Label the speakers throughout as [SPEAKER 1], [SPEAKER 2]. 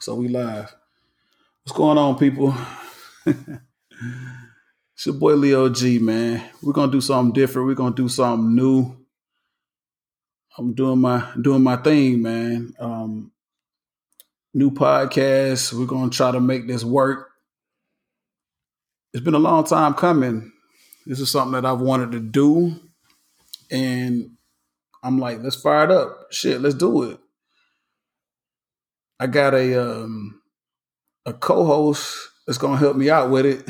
[SPEAKER 1] So we live. What's going on, people? it's your boy Leo G, man. We're gonna do something different. We're gonna do something new. I'm doing my doing my thing, man. Um, new podcast. We're gonna try to make this work. It's been a long time coming. This is something that I've wanted to do, and I'm like, let's fire it up. Shit, let's do it. I got a um a co-host that's gonna help me out with it.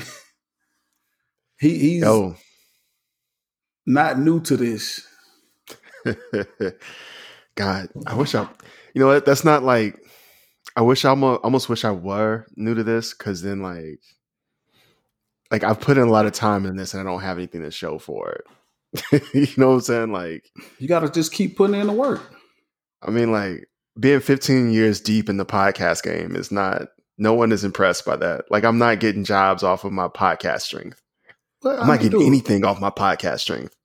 [SPEAKER 1] he he's
[SPEAKER 2] Oh,
[SPEAKER 1] not new to this.
[SPEAKER 2] God, I wish I. You know what? That's not like. I wish I almost, almost wish I were new to this because then like, like I've put in a lot of time in this and I don't have anything to show for it. you know what I'm saying? Like,
[SPEAKER 1] You gotta just keep putting in the work.
[SPEAKER 2] I mean, like being 15 years deep in the podcast game is not. No one is impressed by that. Like, I'm not getting jobs off of my podcast strength.
[SPEAKER 1] But
[SPEAKER 2] I'm not getting
[SPEAKER 1] dude,
[SPEAKER 2] anything off my podcast strength.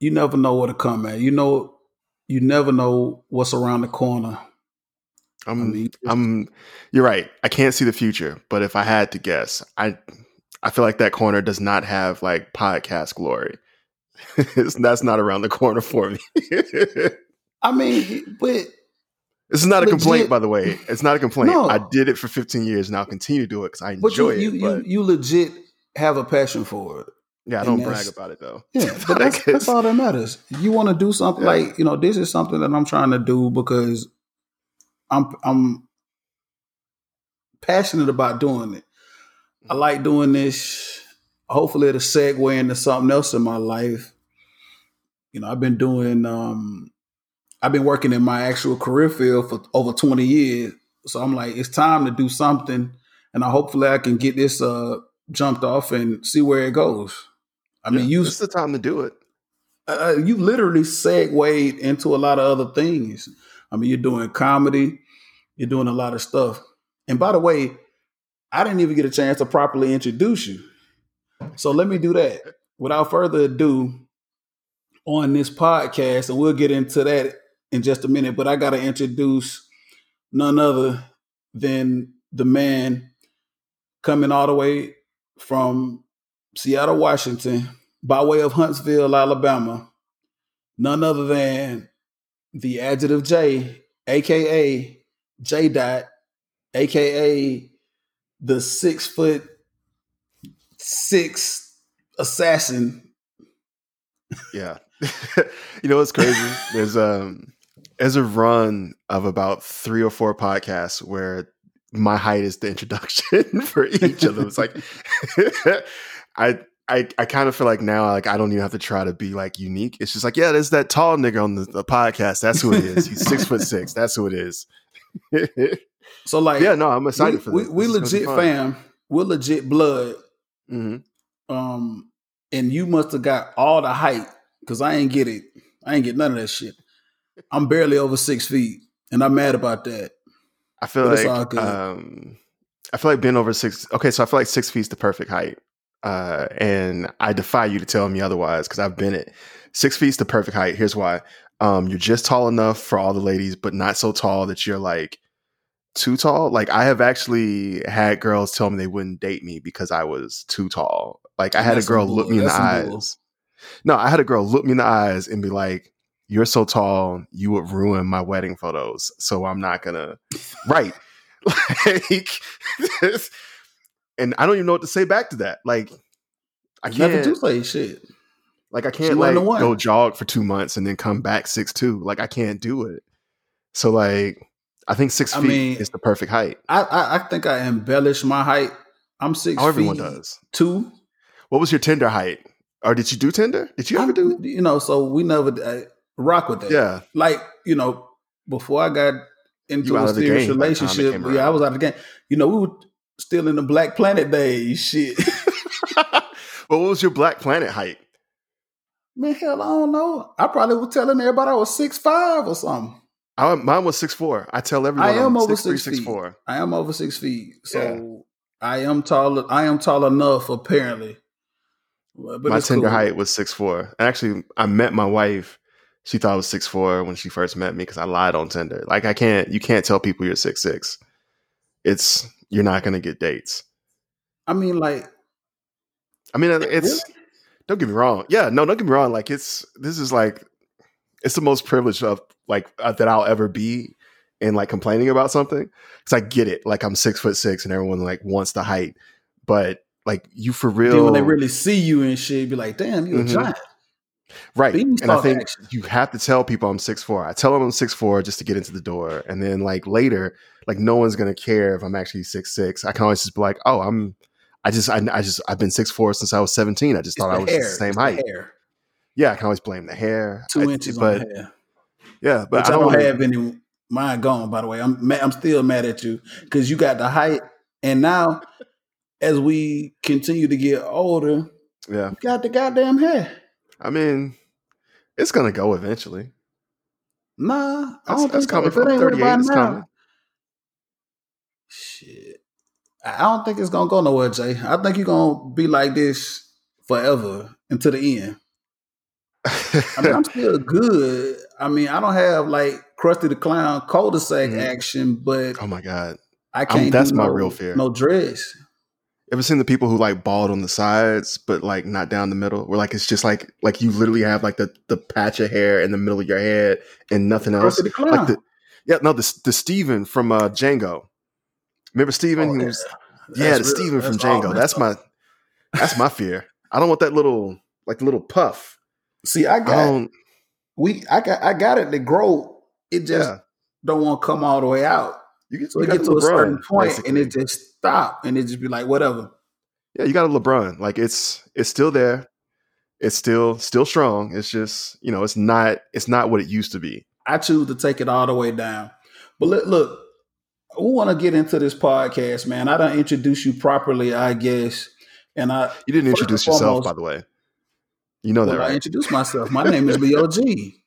[SPEAKER 1] You never know where to come at. You know, you never know what's around the corner.
[SPEAKER 2] I'm,
[SPEAKER 1] I mean,
[SPEAKER 2] I'm. You're right. I can't see the future, but if I had to guess, I, I feel like that corner does not have like podcast glory. That's not around the corner for me.
[SPEAKER 1] I mean, but
[SPEAKER 2] is not a
[SPEAKER 1] Legit.
[SPEAKER 2] complaint, by the way. It's not a complaint.
[SPEAKER 1] No.
[SPEAKER 2] I did it for 15 years, and I'll continue to do it because I enjoy
[SPEAKER 1] you you,
[SPEAKER 2] it.
[SPEAKER 1] you
[SPEAKER 2] but
[SPEAKER 1] you legit have a passion for it.
[SPEAKER 2] yeah, I don't brag about it though.
[SPEAKER 1] Yeah, but that's, that's all that matters. You want to do something
[SPEAKER 2] Yeah.
[SPEAKER 1] like you know this is something that I'm trying to do because I'm I'm passionate about doing it. I like doing this. Hopefully, it'll segue into something else in my life. You know, I've been doing. um I've been working in my actual career field for over 20 years, so I'm like, it's time to do something, and I hopefully I can get this uh jumped off and see where it goes. I mean, you
[SPEAKER 2] This is the time to do it.
[SPEAKER 1] uh, you literally segued into a lot of other things. I mean, you're doing comedy, you're doing a lot of stuff. And by the way, I didn't even get a chance to properly introduce you. So let me do that. Without further ado, on this podcast, and we'll get into that in just a minute, but I got to introduce none other than the man coming all the way from Seattle, Washington, by way of Huntsville, Alabama, none other than the adjective J, aka J Dot, aka the six foot six assassin.
[SPEAKER 2] Yeah. you know what's crazy? There's um there's a run of about three or four podcasts where my height is the introduction for each of them. It's like I I I kind of feel like now like I don't even have to try to be like unique. It's just like, yeah, there's that tall nigga on the, the podcast. That's who it is. He's six foot six. That's who it is.
[SPEAKER 1] So like,
[SPEAKER 2] yeah, no, I'm excited
[SPEAKER 1] we,
[SPEAKER 2] for
[SPEAKER 1] we,
[SPEAKER 2] this.
[SPEAKER 1] we legit fam. We're legit blood.
[SPEAKER 2] hmm
[SPEAKER 1] Um, and you must have got all the height because I ain't get it. I ain't get none of that shit. I'm barely over six feet, and I'm mad about that.
[SPEAKER 2] I feel
[SPEAKER 1] But
[SPEAKER 2] like um, I feel like being over six. Okay, so I feel like six feet is the perfect height, uh, and I defy you to tell me otherwise because I've been it. Six feet is the perfect height. Here's why: um, you're just tall enough for all the ladies, but not so tall that you're like too tall. Like I have actually had girls tell me they wouldn't date me because I was too tall. Like I had a
[SPEAKER 1] That's some
[SPEAKER 2] girl look me in the
[SPEAKER 1] some bull.
[SPEAKER 2] eyes. No, I had a girl look me in the eyes and be like, "You're so tall, you would ruin my wedding photos, so I'm not gonna." right, like, this- and I don't even know what to say back to that. Like, I can't,
[SPEAKER 1] do say, shit.
[SPEAKER 2] like, I can't like go jog for two months and then come back six two. Like, I can't do it. So, like, I think six
[SPEAKER 1] I
[SPEAKER 2] feet
[SPEAKER 1] mean,
[SPEAKER 2] is the perfect height.
[SPEAKER 1] I, I I think I embellish my height. I'm six
[SPEAKER 2] How everyone does.
[SPEAKER 1] two.
[SPEAKER 2] What was your Tinder height? Or did you do Tinder? Did you ever
[SPEAKER 1] I'm-
[SPEAKER 2] do?
[SPEAKER 1] You know, so we never rock with that.
[SPEAKER 2] Yeah.
[SPEAKER 1] like you know, before I got into a serious
[SPEAKER 2] game by the time it
[SPEAKER 1] relationship, yeah, I was out of the game. You know, we were still in the Black Planet days. Shit,
[SPEAKER 2] but what was your Black Planet height?
[SPEAKER 1] man, hell, I don't know. I probably was telling everybody I was six five or something.
[SPEAKER 2] I, mine was six four. I tell everyone
[SPEAKER 1] I am
[SPEAKER 2] I'm
[SPEAKER 1] over
[SPEAKER 2] 6'3",
[SPEAKER 1] six feet. I am over six feet, so I am tall. I am tall enough, apparently. But
[SPEAKER 2] my
[SPEAKER 1] it's
[SPEAKER 2] Tinder
[SPEAKER 1] cool.
[SPEAKER 2] height was six four. Actually, I met my wife. She thought I was six four when she first met me because I lied on Tinder. Like I can't, you can't tell people you're six six. it's you're not going to get dates.
[SPEAKER 1] I mean, like,
[SPEAKER 2] I mean, it's don't get me wrong. Yeah, no, don't get me wrong. Like, it's this is like it's the most privileged of like uh, that I'll ever be in like complaining about something because I get it. Like, I'm six foot six, and everyone like wants the height, but like you for real.
[SPEAKER 1] Then when they really see you and shit, be like, "Damn, you a mm-hmm. giant."
[SPEAKER 2] Right. and I think action. you have to tell people I'm six four. I tell them I'm six four just to get into the door. And then like later, like no one's gonna care if I'm actually six six. I can always just be like, oh, I'm I just I, I just I've been six four since I was 17. I just it's thought I was hair. the same it's height. The yeah, I can always blame the hair.
[SPEAKER 1] Two I, inches but, on hair.
[SPEAKER 2] Yeah, but
[SPEAKER 1] Which I don't, don't have any mine gone, by the way. I'm I'm still mad at you because you got the height. And now as we continue to get older,
[SPEAKER 2] yeah,
[SPEAKER 1] got the goddamn hair.
[SPEAKER 2] I mean, it's gonna go eventually.
[SPEAKER 1] Nah, I don't that's, think coming from 38. It's now, coming. Shit. I don't think it's gonna go nowhere, Jay. I think you're gonna be like this forever until the end. I mean, I'm still good. I mean, I don't have like Krusty the Clown cul-de-sac mm-hmm. action, but
[SPEAKER 2] oh my god,
[SPEAKER 1] I can't.
[SPEAKER 2] that's my real fear.
[SPEAKER 1] No dress.
[SPEAKER 2] Ever seen the people who like bald on the sides, but like not down the middle? Where like it's just like like you literally have like the the patch of hair in the middle of your head and nothing else. Like the, yeah, no, the the Stephen from uh, Django. Remember Stephen? Oh, was, yeah, the real, Stephen from Django. That's my that's my fear. I don't want that little like little puff.
[SPEAKER 1] See, I got I we I got I got it to grow. It just yeah. don't want to come all the way out. You get, you get to LeBron, a certain point basically. and it just stop and it just be like whatever.
[SPEAKER 2] Yeah, you got a LeBron. Like it's it's still there. It's still still strong. It's just you know it's not it's not what it used to be.
[SPEAKER 1] I choose to take it all the way down. But look, look we want to get into this podcast, man. I don't introduce you properly, I guess. And I
[SPEAKER 2] you didn't introduce yourself, by the way. You know that, right? I
[SPEAKER 1] introduced myself. My name is Leo G.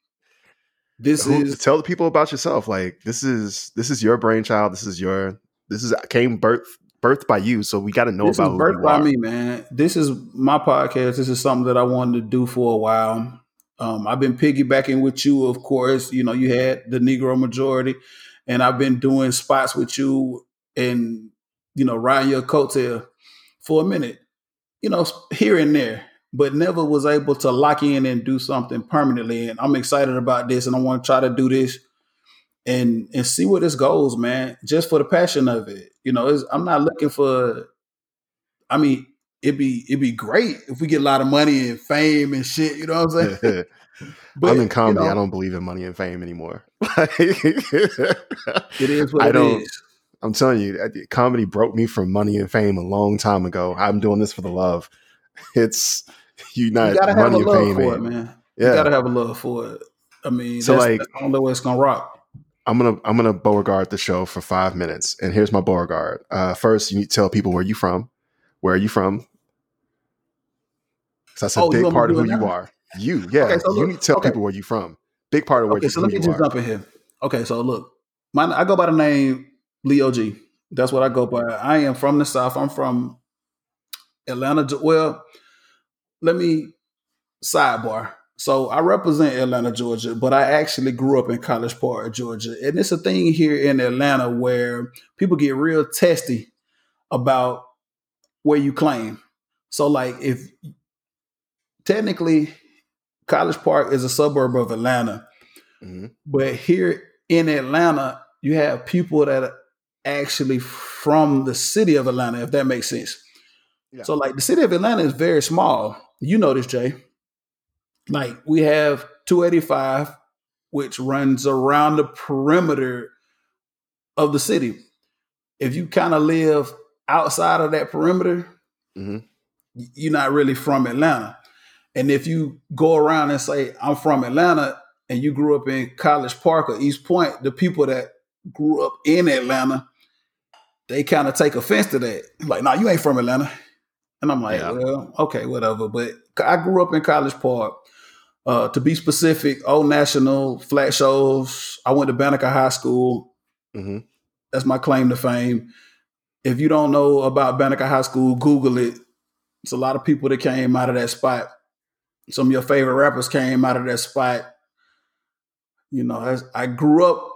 [SPEAKER 1] This Who, is
[SPEAKER 2] tell the people about yourself. Like this is this is your brainchild. This is your this is came birth birthed by you. So we got to know
[SPEAKER 1] this
[SPEAKER 2] about
[SPEAKER 1] is birthed by me, man. This is my podcast. This is something that I wanted to do for a while. Um, I've been piggybacking with you, of course. You know, you had the Negro majority, and I've been doing spots with you and you know riding your coattail for a minute. You know, here and there but never was able to lock in and do something permanently. And I'm excited about this, and I want to try to do this and and see where this goes, man. Just for the passion of it, you know. I'm not looking for. I mean, it'd be it'd be great if we get a lot of money and fame and shit. You know what I'm saying?
[SPEAKER 2] but, I'm in comedy. You know, I don't believe in money and fame anymore.
[SPEAKER 1] it is what I don't,
[SPEAKER 2] I'm telling you, comedy broke me from money and fame a long time ago. I'm doing this for the love. It's you not you gotta have a
[SPEAKER 1] love for it, man. Yeah. You gotta have a love for it. I mean, so like, the only way it's gonna rock.
[SPEAKER 2] I'm gonna I'm gonna Beauregard the show for five minutes, and here's my Beauregard. Uh, first, you need to tell people where you from. Where are you from? So that's a oh, big part of who you are. You, yeah. Okay, so look, you need to tell okay. people where you from. Big part of where. Okay,
[SPEAKER 1] you, so let me just are. jump in here. Okay, so look, my I go by the name Leo G. That's what I go by. I am from the South. I'm from Atlanta. Well, let me sidebar. So I represent Atlanta, Georgia, but I actually grew up in College Park, Georgia. And it's a thing here in Atlanta where people get real testy about where you claim. So like if technically College Park is a suburb of Atlanta, mm-hmm. but here in Atlanta, you have people that are actually from the city of Atlanta, if that makes sense. Yeah. So like the city of Atlanta is very small you know this, Jay. Like we have 285, which runs around the perimeter of the city. If you kind of live outside of that perimeter, mm-hmm. you're not really from Atlanta. And if you go around and say, I'm from Atlanta, and you grew up in College Park or East Point, the people that grew up in Atlanta, they kind of take offense to that. Like, nah, you ain't from Atlanta. And I'm like, yeah. well, okay, whatever. But I grew up in College Park. Uh, to be specific, Old National, Flat Shoals. I went to Banneker High School. Mm-hmm. That's my claim to fame. If you don't know about Banneker High School, Google it. It's a lot of people that came out of that spot. Some of your favorite rappers came out of that spot. You know, I grew up,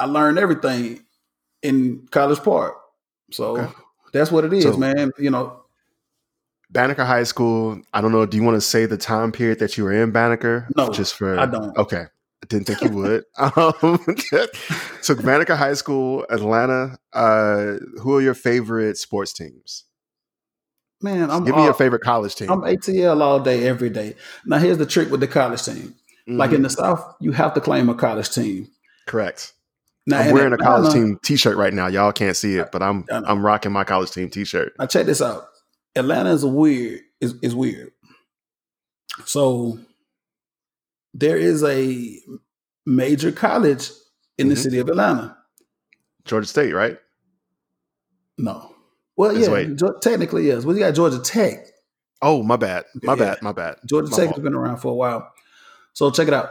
[SPEAKER 1] I learned everything in College Park. So
[SPEAKER 2] Okay.
[SPEAKER 1] That's what it is,
[SPEAKER 2] So-
[SPEAKER 1] man. You know,
[SPEAKER 2] Banneker High School. I don't know. Do you want to say the time period that you were in Banneker?
[SPEAKER 1] No,
[SPEAKER 2] just for
[SPEAKER 1] I don't.
[SPEAKER 2] Okay, I didn't think you would. um, so Banneker High School, Atlanta. Uh, who are your favorite sports teams?
[SPEAKER 1] man, I'm
[SPEAKER 2] Give me
[SPEAKER 1] all-
[SPEAKER 2] your favorite college team.
[SPEAKER 1] I'm ATL all day, every day. Now here's the trick with the college team. Like
[SPEAKER 2] Mhm.
[SPEAKER 1] in the South, you have to claim a college team.
[SPEAKER 2] correct.
[SPEAKER 1] Now
[SPEAKER 2] I'm wearing a college team T-shirt right now. Y'all can't see it, but I'm. I'm rocking my college team T-shirt.
[SPEAKER 1] Now check this out. Atlanta is weird is is weird. So there is a major college in the
[SPEAKER 2] Mhm.
[SPEAKER 1] city of Atlanta.
[SPEAKER 2] Georgia State, right?
[SPEAKER 1] No. Well,
[SPEAKER 2] Let's
[SPEAKER 1] yeah,
[SPEAKER 2] wait.
[SPEAKER 1] Technically yes. Well, you got Georgia Tech.
[SPEAKER 2] Oh, my bad. My
[SPEAKER 1] Yeah.
[SPEAKER 2] bad. My bad.
[SPEAKER 1] Georgia
[SPEAKER 2] My
[SPEAKER 1] Tech
[SPEAKER 2] fault.
[SPEAKER 1] has been around for a while. So check it out.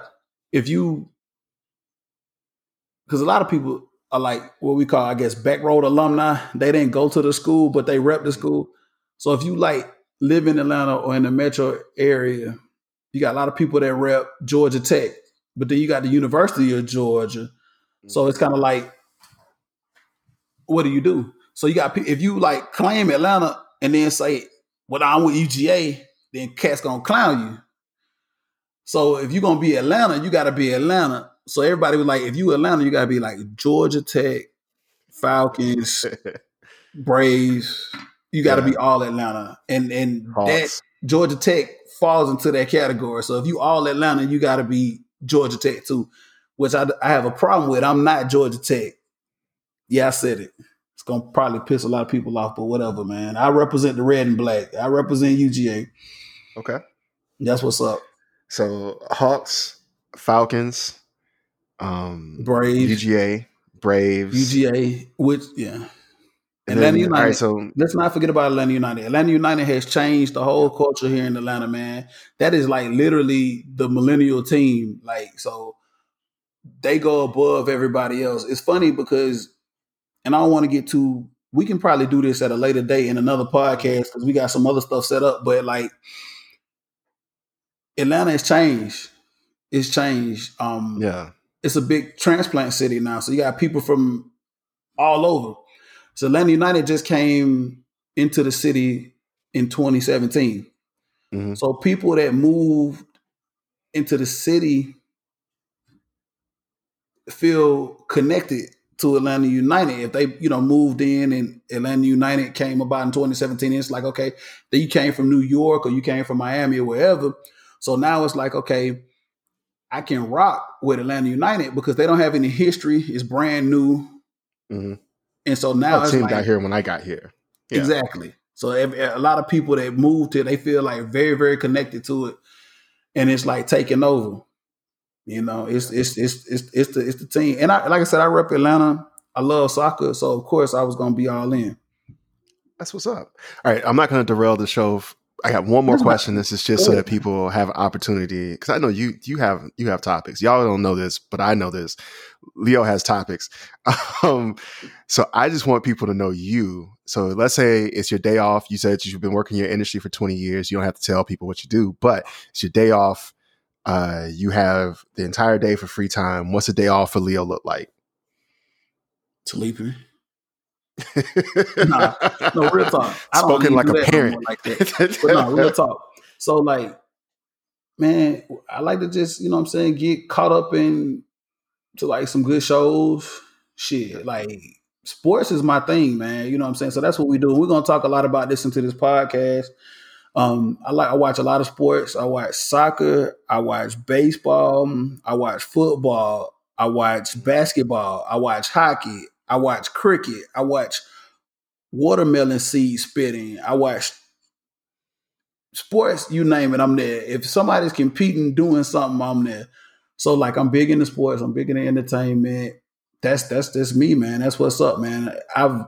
[SPEAKER 1] If you, because a lot of people are like what we call, I guess, back road alumni. They didn't go to the school, but they rep the school. So if you like live in Atlanta or in the metro area, you got a lot of people that rep Georgia Tech, but then you got the University of Georgia. So it's kind of like, what do you do? So you got if you like claim Atlanta and then say, "Well, I'm with UGA," then cats gonna clown you. So if you're gonna be Atlanta, you gotta be Atlanta. So everybody was like, if you Atlanta, you gotta be like Georgia Tech, Falcons, Braves. You gotta
[SPEAKER 2] Yeah.
[SPEAKER 1] be all Atlanta, and and that Georgia Tech falls into that category. So if you all Atlanta, you got to be Georgia Tech too, which I, I have a problem with. I'm not Georgia Tech. Yeah, I said it. It's gonna probably piss a lot of people off, but whatever, man. I represent the red and black. I represent UGA.
[SPEAKER 2] Okay.
[SPEAKER 1] That's what's up.
[SPEAKER 2] So Hawks, Falcons, um,
[SPEAKER 1] Braves,
[SPEAKER 2] UGA, Braves,
[SPEAKER 1] UGA, which yeah.
[SPEAKER 2] and
[SPEAKER 1] Atlanta
[SPEAKER 2] then,
[SPEAKER 1] United.
[SPEAKER 2] Right, so
[SPEAKER 1] Let's not forget about Atlanta United. Atlanta United has changed the whole culture here in Atlanta, man. That is like literally the millennial team. Like, so they go above everybody else. It's funny because, and I don't want to get too, we can probably do this at a later date in another podcast because we got some other stuff set up, but like, Atlanta has changed. It's changed. Um,
[SPEAKER 2] yeah,
[SPEAKER 1] it's a big transplant city now. So you got people from all over. So Atlanta United just came into the city in 2017.
[SPEAKER 2] Mhm.
[SPEAKER 1] So people that moved into the city feel connected to Atlanta United. If they, you know, moved in and Atlanta United came about in 2017, it's like, okay, then you came from New York or you came from Miami or wherever. So now it's like, okay, I can rock with Atlanta United because they don't have any history. It's brand new.
[SPEAKER 2] Mhm.
[SPEAKER 1] And so now
[SPEAKER 2] Our
[SPEAKER 1] it's
[SPEAKER 2] team
[SPEAKER 1] like,
[SPEAKER 2] got here when I got here. Yeah.
[SPEAKER 1] Exactly. So a lot of people that moved to, they feel like very, very connected to it, and it's like taking over. You know, it's it's it's it's it's the it's the team, and I like I said, I rep Atlanta. I love soccer, so of course I was gonna be all in.
[SPEAKER 2] That's what's up. All right, I'm not going to derail the show. I got one more
[SPEAKER 1] That's
[SPEAKER 2] question. This is just so that people have an opportunity because I know you you have you have topics. Y'all don't know this, but I know this. Leo has topics. Um, so I just want people to know you. So let's say it's your day off. You said you've been working in your industry for 20 years. You don't have to tell people what you do, but it's your day off. Uh, you have the entire day for free time. What's a day off for Leo look like?
[SPEAKER 1] Sleeping. Nah, No, real talk. I don't
[SPEAKER 2] Spoken like a
[SPEAKER 1] no
[SPEAKER 2] parent.
[SPEAKER 1] like that. But no, real talk. So like, man, I like to just, you know what I'm saying, get caught up in to like some good shows. Shit. Like sports is my thing, man. You know what I'm saying? So that's what we do. We're gonna talk a lot about this into this podcast. Um, I like I watch a lot of sports. I watch soccer, I watch baseball, I watch football, I watch basketball, I watch hockey, I watch cricket, I watch watermelon seed spitting. I watch sports, you name it, I'm there. If somebody's competing, doing something, I'm there. So like I'm big into sports, I'm big into entertainment. That's that's just me, man. That's what's up, man. I've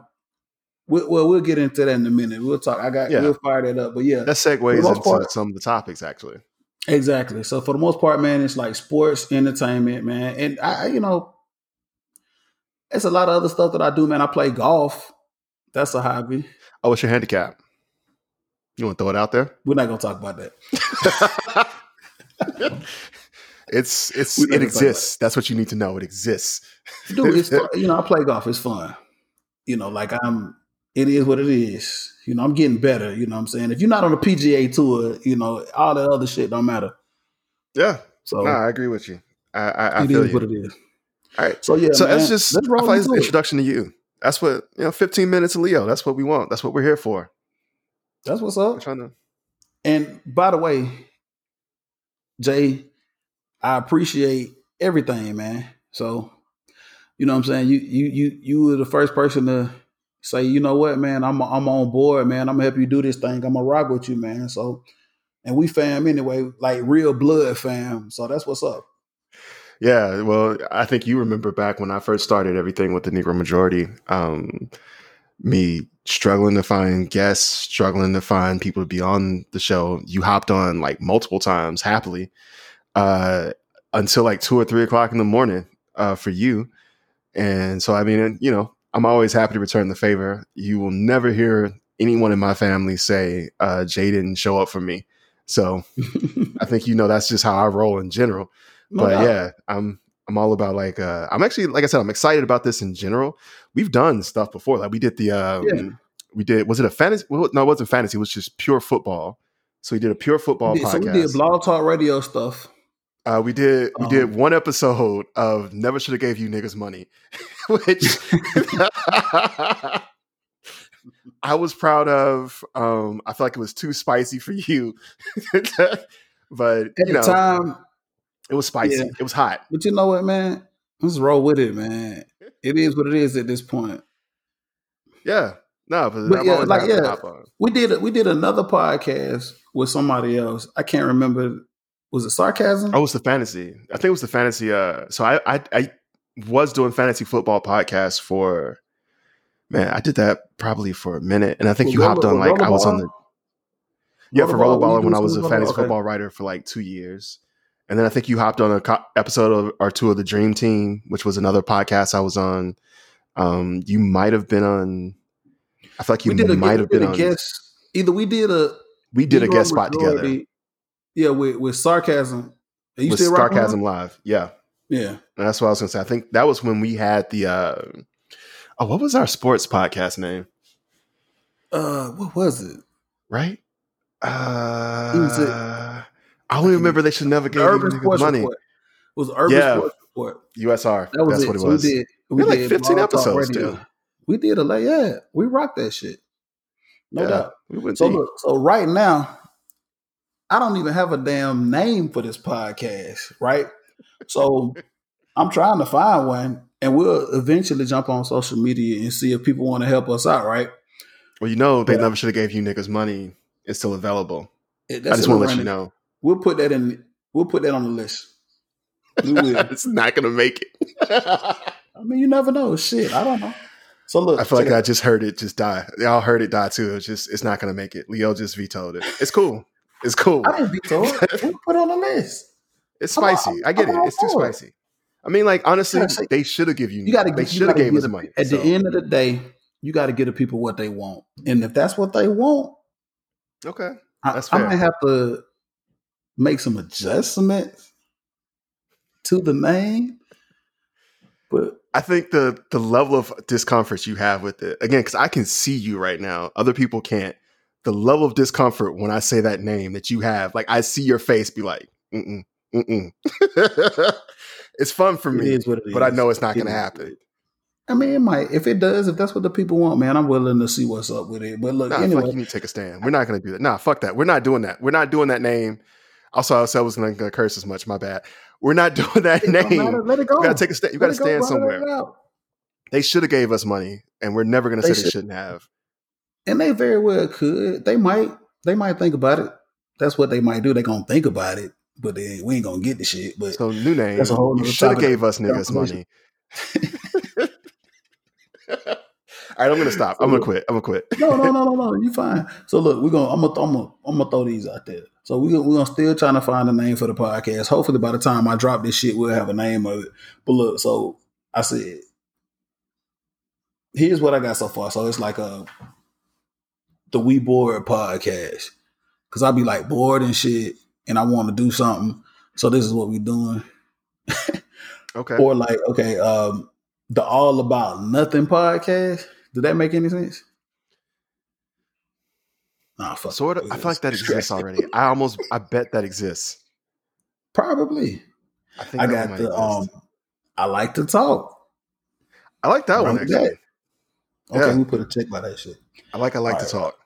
[SPEAKER 1] we, well, we'll get into that in a minute. We'll talk. I got
[SPEAKER 2] Yeah.
[SPEAKER 1] we'll fire that up. But yeah,
[SPEAKER 2] That segues into
[SPEAKER 1] part-
[SPEAKER 2] some of the topics, actually.
[SPEAKER 1] Exactly. So for the most part, man, it's like sports, entertainment, man, and I, I- you know, it's a lot of other stuff that I do, man. I play golf. That's a hobby.
[SPEAKER 2] Oh, what's your handicap? You want to throw it out there?
[SPEAKER 1] We're not gonna talk about that.
[SPEAKER 2] it's it's it
[SPEAKER 1] never talk about
[SPEAKER 2] exists. That's what you need to know. It exists.
[SPEAKER 1] Dude, it's fun. you know, I play golf. It's fun. you know, like I'm it is what it is. You know, I'm getting better. You know what I'm saying? If you're not on a PGA tour, you know, all the other shit don't matter.
[SPEAKER 2] Yeah.
[SPEAKER 1] So
[SPEAKER 2] I agree with you. I, I, I
[SPEAKER 1] it
[SPEAKER 2] feel
[SPEAKER 1] is
[SPEAKER 2] you.
[SPEAKER 1] what it is.
[SPEAKER 2] All right.
[SPEAKER 1] So yeah,
[SPEAKER 2] so
[SPEAKER 1] man,
[SPEAKER 2] that's just
[SPEAKER 1] let's
[SPEAKER 2] I like an introduction to you. That's what you know. Fifteen minutes of Leo. That's what we want. That's what we're here for.
[SPEAKER 1] That's what's
[SPEAKER 2] We're
[SPEAKER 1] up.
[SPEAKER 2] trying to.
[SPEAKER 1] And by the way, Jay, I appreciate everything, man. So, you know what I'm saying? You you you you were the first person to say, you know what, man, I'm I'm on board, man. I'm gonna help you do this thing. I'm gonna rock with you, man. So and we fam anyway, like real blood fam. So that's what's up.
[SPEAKER 2] Yeah, well, I think you remember back when I first started everything with the Negro majority. Um, me struggling to find guests, struggling to find people to be on the show. You hopped on like multiple times happily uh, until like two or three o'clock in the morning uh, for you. And so, I mean, you know, I'm always happy to return the favor. You will never hear anyone in my family say uh, Jay didn't show up for me. So I think you know that's just how I roll in general
[SPEAKER 1] No
[SPEAKER 2] but
[SPEAKER 1] doubt.
[SPEAKER 2] yeah, I'm I'm all about like uh I'm actually like I said I'm excited about this in general. We've done stuff before. Like we did the um
[SPEAKER 1] Yeah.
[SPEAKER 2] we did was it a fantasy well, no, it wasn't fantasy, it was just pure football. So we did a pure football
[SPEAKER 1] We did- so we did blog talk radio stuff.
[SPEAKER 2] uh, we did we
[SPEAKER 1] Um,
[SPEAKER 2] did one episode of Never Should Have Gave You Niggas Money, which I was proud of. Um, I feel like it was too spicy for you, but
[SPEAKER 1] At
[SPEAKER 2] you
[SPEAKER 1] the
[SPEAKER 2] know
[SPEAKER 1] time,
[SPEAKER 2] it was spicy.
[SPEAKER 1] Yeah.
[SPEAKER 2] It was hot.
[SPEAKER 1] but you know what, man? Let's roll with it, man. It is what it is at this point.
[SPEAKER 2] Yeah. No, but,
[SPEAKER 1] But yeah, like, yeah. We did we did another podcast with somebody else. I can't remember. Was it sarcasm?
[SPEAKER 2] Oh, it was the fantasy. I think it was the fantasy. Uh, so I, I I was doing fantasy football podcast for man. I did that probably for a minute, and I think
[SPEAKER 1] With
[SPEAKER 2] you hopped on like I was on the yeah for
[SPEAKER 1] Rollerball,
[SPEAKER 2] rollerball when I was a fantasy
[SPEAKER 1] okay.
[SPEAKER 2] football writer for like two years, and then I think you hopped on a co- episode of, or two of the Dream Team, which was another podcast I was on. Um, you might have been on. I feel like you
[SPEAKER 1] a,
[SPEAKER 2] might have been
[SPEAKER 1] a
[SPEAKER 2] on.
[SPEAKER 1] guest. Either we did a
[SPEAKER 2] we did a guest spot together
[SPEAKER 1] Yeah, with with sarcasm. Are you
[SPEAKER 2] with
[SPEAKER 1] still
[SPEAKER 2] Sarcasm Live. Yeah.
[SPEAKER 1] Yeah.
[SPEAKER 2] And that's what I was gonna say. I think that was when we had the uh oh, what was our sports podcast name?
[SPEAKER 1] Uh, what was it?
[SPEAKER 2] Right? Uh
[SPEAKER 1] was it-
[SPEAKER 2] I only remember they should never give you
[SPEAKER 1] Urban
[SPEAKER 2] niggas
[SPEAKER 1] Sports
[SPEAKER 2] money.
[SPEAKER 1] Report. It was Urban
[SPEAKER 2] Yeah.
[SPEAKER 1] Sports Report.
[SPEAKER 2] USR.
[SPEAKER 1] That was
[SPEAKER 2] that's
[SPEAKER 1] it.
[SPEAKER 2] what it was.
[SPEAKER 1] we did.
[SPEAKER 2] We had like 15 episodes, too.
[SPEAKER 1] We did a like yeah. We rocked that shit. No
[SPEAKER 2] Yeah.
[SPEAKER 1] doubt.
[SPEAKER 2] We went
[SPEAKER 1] So
[SPEAKER 2] deep.
[SPEAKER 1] look, so right now, I don't even have a damn name for this podcast, right? So I'm trying to find one, and we'll eventually jump on social media and see if people want to help us out, right?
[SPEAKER 2] Well, you know they
[SPEAKER 1] Yeah.
[SPEAKER 2] never should have gave you niggas money. It's still available.
[SPEAKER 1] It-
[SPEAKER 2] I just want to let you know.
[SPEAKER 1] We'll put that in. We'll put that on the list. We will.
[SPEAKER 2] it's not gonna make it.
[SPEAKER 1] I mean, you never know. Shit, I don't know. So look,
[SPEAKER 2] I feel like
[SPEAKER 1] it
[SPEAKER 2] I just heard it just die. Y'all heard it die too. It's just it's not gonna make it. Leo just vetoed it. It's cool. It's cool.
[SPEAKER 1] I didn't be told. We'll put it on the list.
[SPEAKER 2] It's
[SPEAKER 1] I'm all-
[SPEAKER 2] spicy. I get
[SPEAKER 1] I'm
[SPEAKER 2] it. It's too
[SPEAKER 1] for it.
[SPEAKER 2] spicy. I mean, like honestly,
[SPEAKER 1] Yeah,
[SPEAKER 2] they should have given you.
[SPEAKER 1] You got to.
[SPEAKER 2] They should have gave us money.
[SPEAKER 1] At
[SPEAKER 2] so.
[SPEAKER 1] the end of the day, you got to give the people what they want, and if that's what they want,
[SPEAKER 2] Okay.
[SPEAKER 1] I,
[SPEAKER 2] That's
[SPEAKER 1] I
[SPEAKER 2] fair.
[SPEAKER 1] might have to make some adjustments to the name. But
[SPEAKER 2] I think the the level of discomfort you have with it again, because I can see you right now. Other people can't. The level of discomfort when I say that name that you have, like I see your face be like, mm mm, mm it's fun for
[SPEAKER 1] it
[SPEAKER 2] me,
[SPEAKER 1] is what it is.
[SPEAKER 2] but I know it's not
[SPEAKER 1] It
[SPEAKER 2] going to happen.
[SPEAKER 1] I mean, it might. If it does, if that's what the people want, man, I'm willing to see what's up with it. But look,
[SPEAKER 2] Nah, I
[SPEAKER 1] anyway,
[SPEAKER 2] like you need to take a stand. We're not going to do that. Nah, fuck that. We're not doing that. We're not doing that name. Also, I said I was going to curse as much. My bad. We're not doing that
[SPEAKER 1] it don't matter.
[SPEAKER 2] name.
[SPEAKER 1] Let it go.
[SPEAKER 2] You got to take a stand. You got to
[SPEAKER 1] it go,
[SPEAKER 2] stand somewhere. They should have gave us money, and we're never going to
[SPEAKER 1] They
[SPEAKER 2] say they
[SPEAKER 1] should-
[SPEAKER 2] shouldn't have.
[SPEAKER 1] and they very well could. They might. They might think about it. That's what they might do. They gonna think about it, but then we ain't gonna get the shit. But
[SPEAKER 2] So new name.
[SPEAKER 1] That's a whole
[SPEAKER 2] you
[SPEAKER 1] nother
[SPEAKER 2] should have gave us niggas money. All right, I'm gonna stop. I'm gonna quit. I'm gonna quit.
[SPEAKER 1] no, no, no, no, no. You fine. So look, we're gonna. I'm gonna. I'm gonna. I'm gonna throw these out there. So we we're gonna still trying to find a name for the podcast. Hopefully, by the time I drop this shit, we'll have a name of it. But look, so I said, here's what I got so far. So it's like a the We Bored podcast because I be like bored and shit, and I want to do something. So this is what we're doing.
[SPEAKER 2] Okay.
[SPEAKER 1] Or like, okay, um, the All About Nothing podcast Did that make any sense? Nah, fuck.
[SPEAKER 2] Sort of. I feel like that exists already. I almost. I bet that exists.
[SPEAKER 1] Probably.
[SPEAKER 2] I think
[SPEAKER 1] I got the um. I like to talk.
[SPEAKER 2] I like that one
[SPEAKER 1] Run
[SPEAKER 2] actually.
[SPEAKER 1] that. Okay,
[SPEAKER 2] Yeah.
[SPEAKER 1] we put a check by that shit.
[SPEAKER 2] I like. I like to
[SPEAKER 1] Alright.
[SPEAKER 2] talk.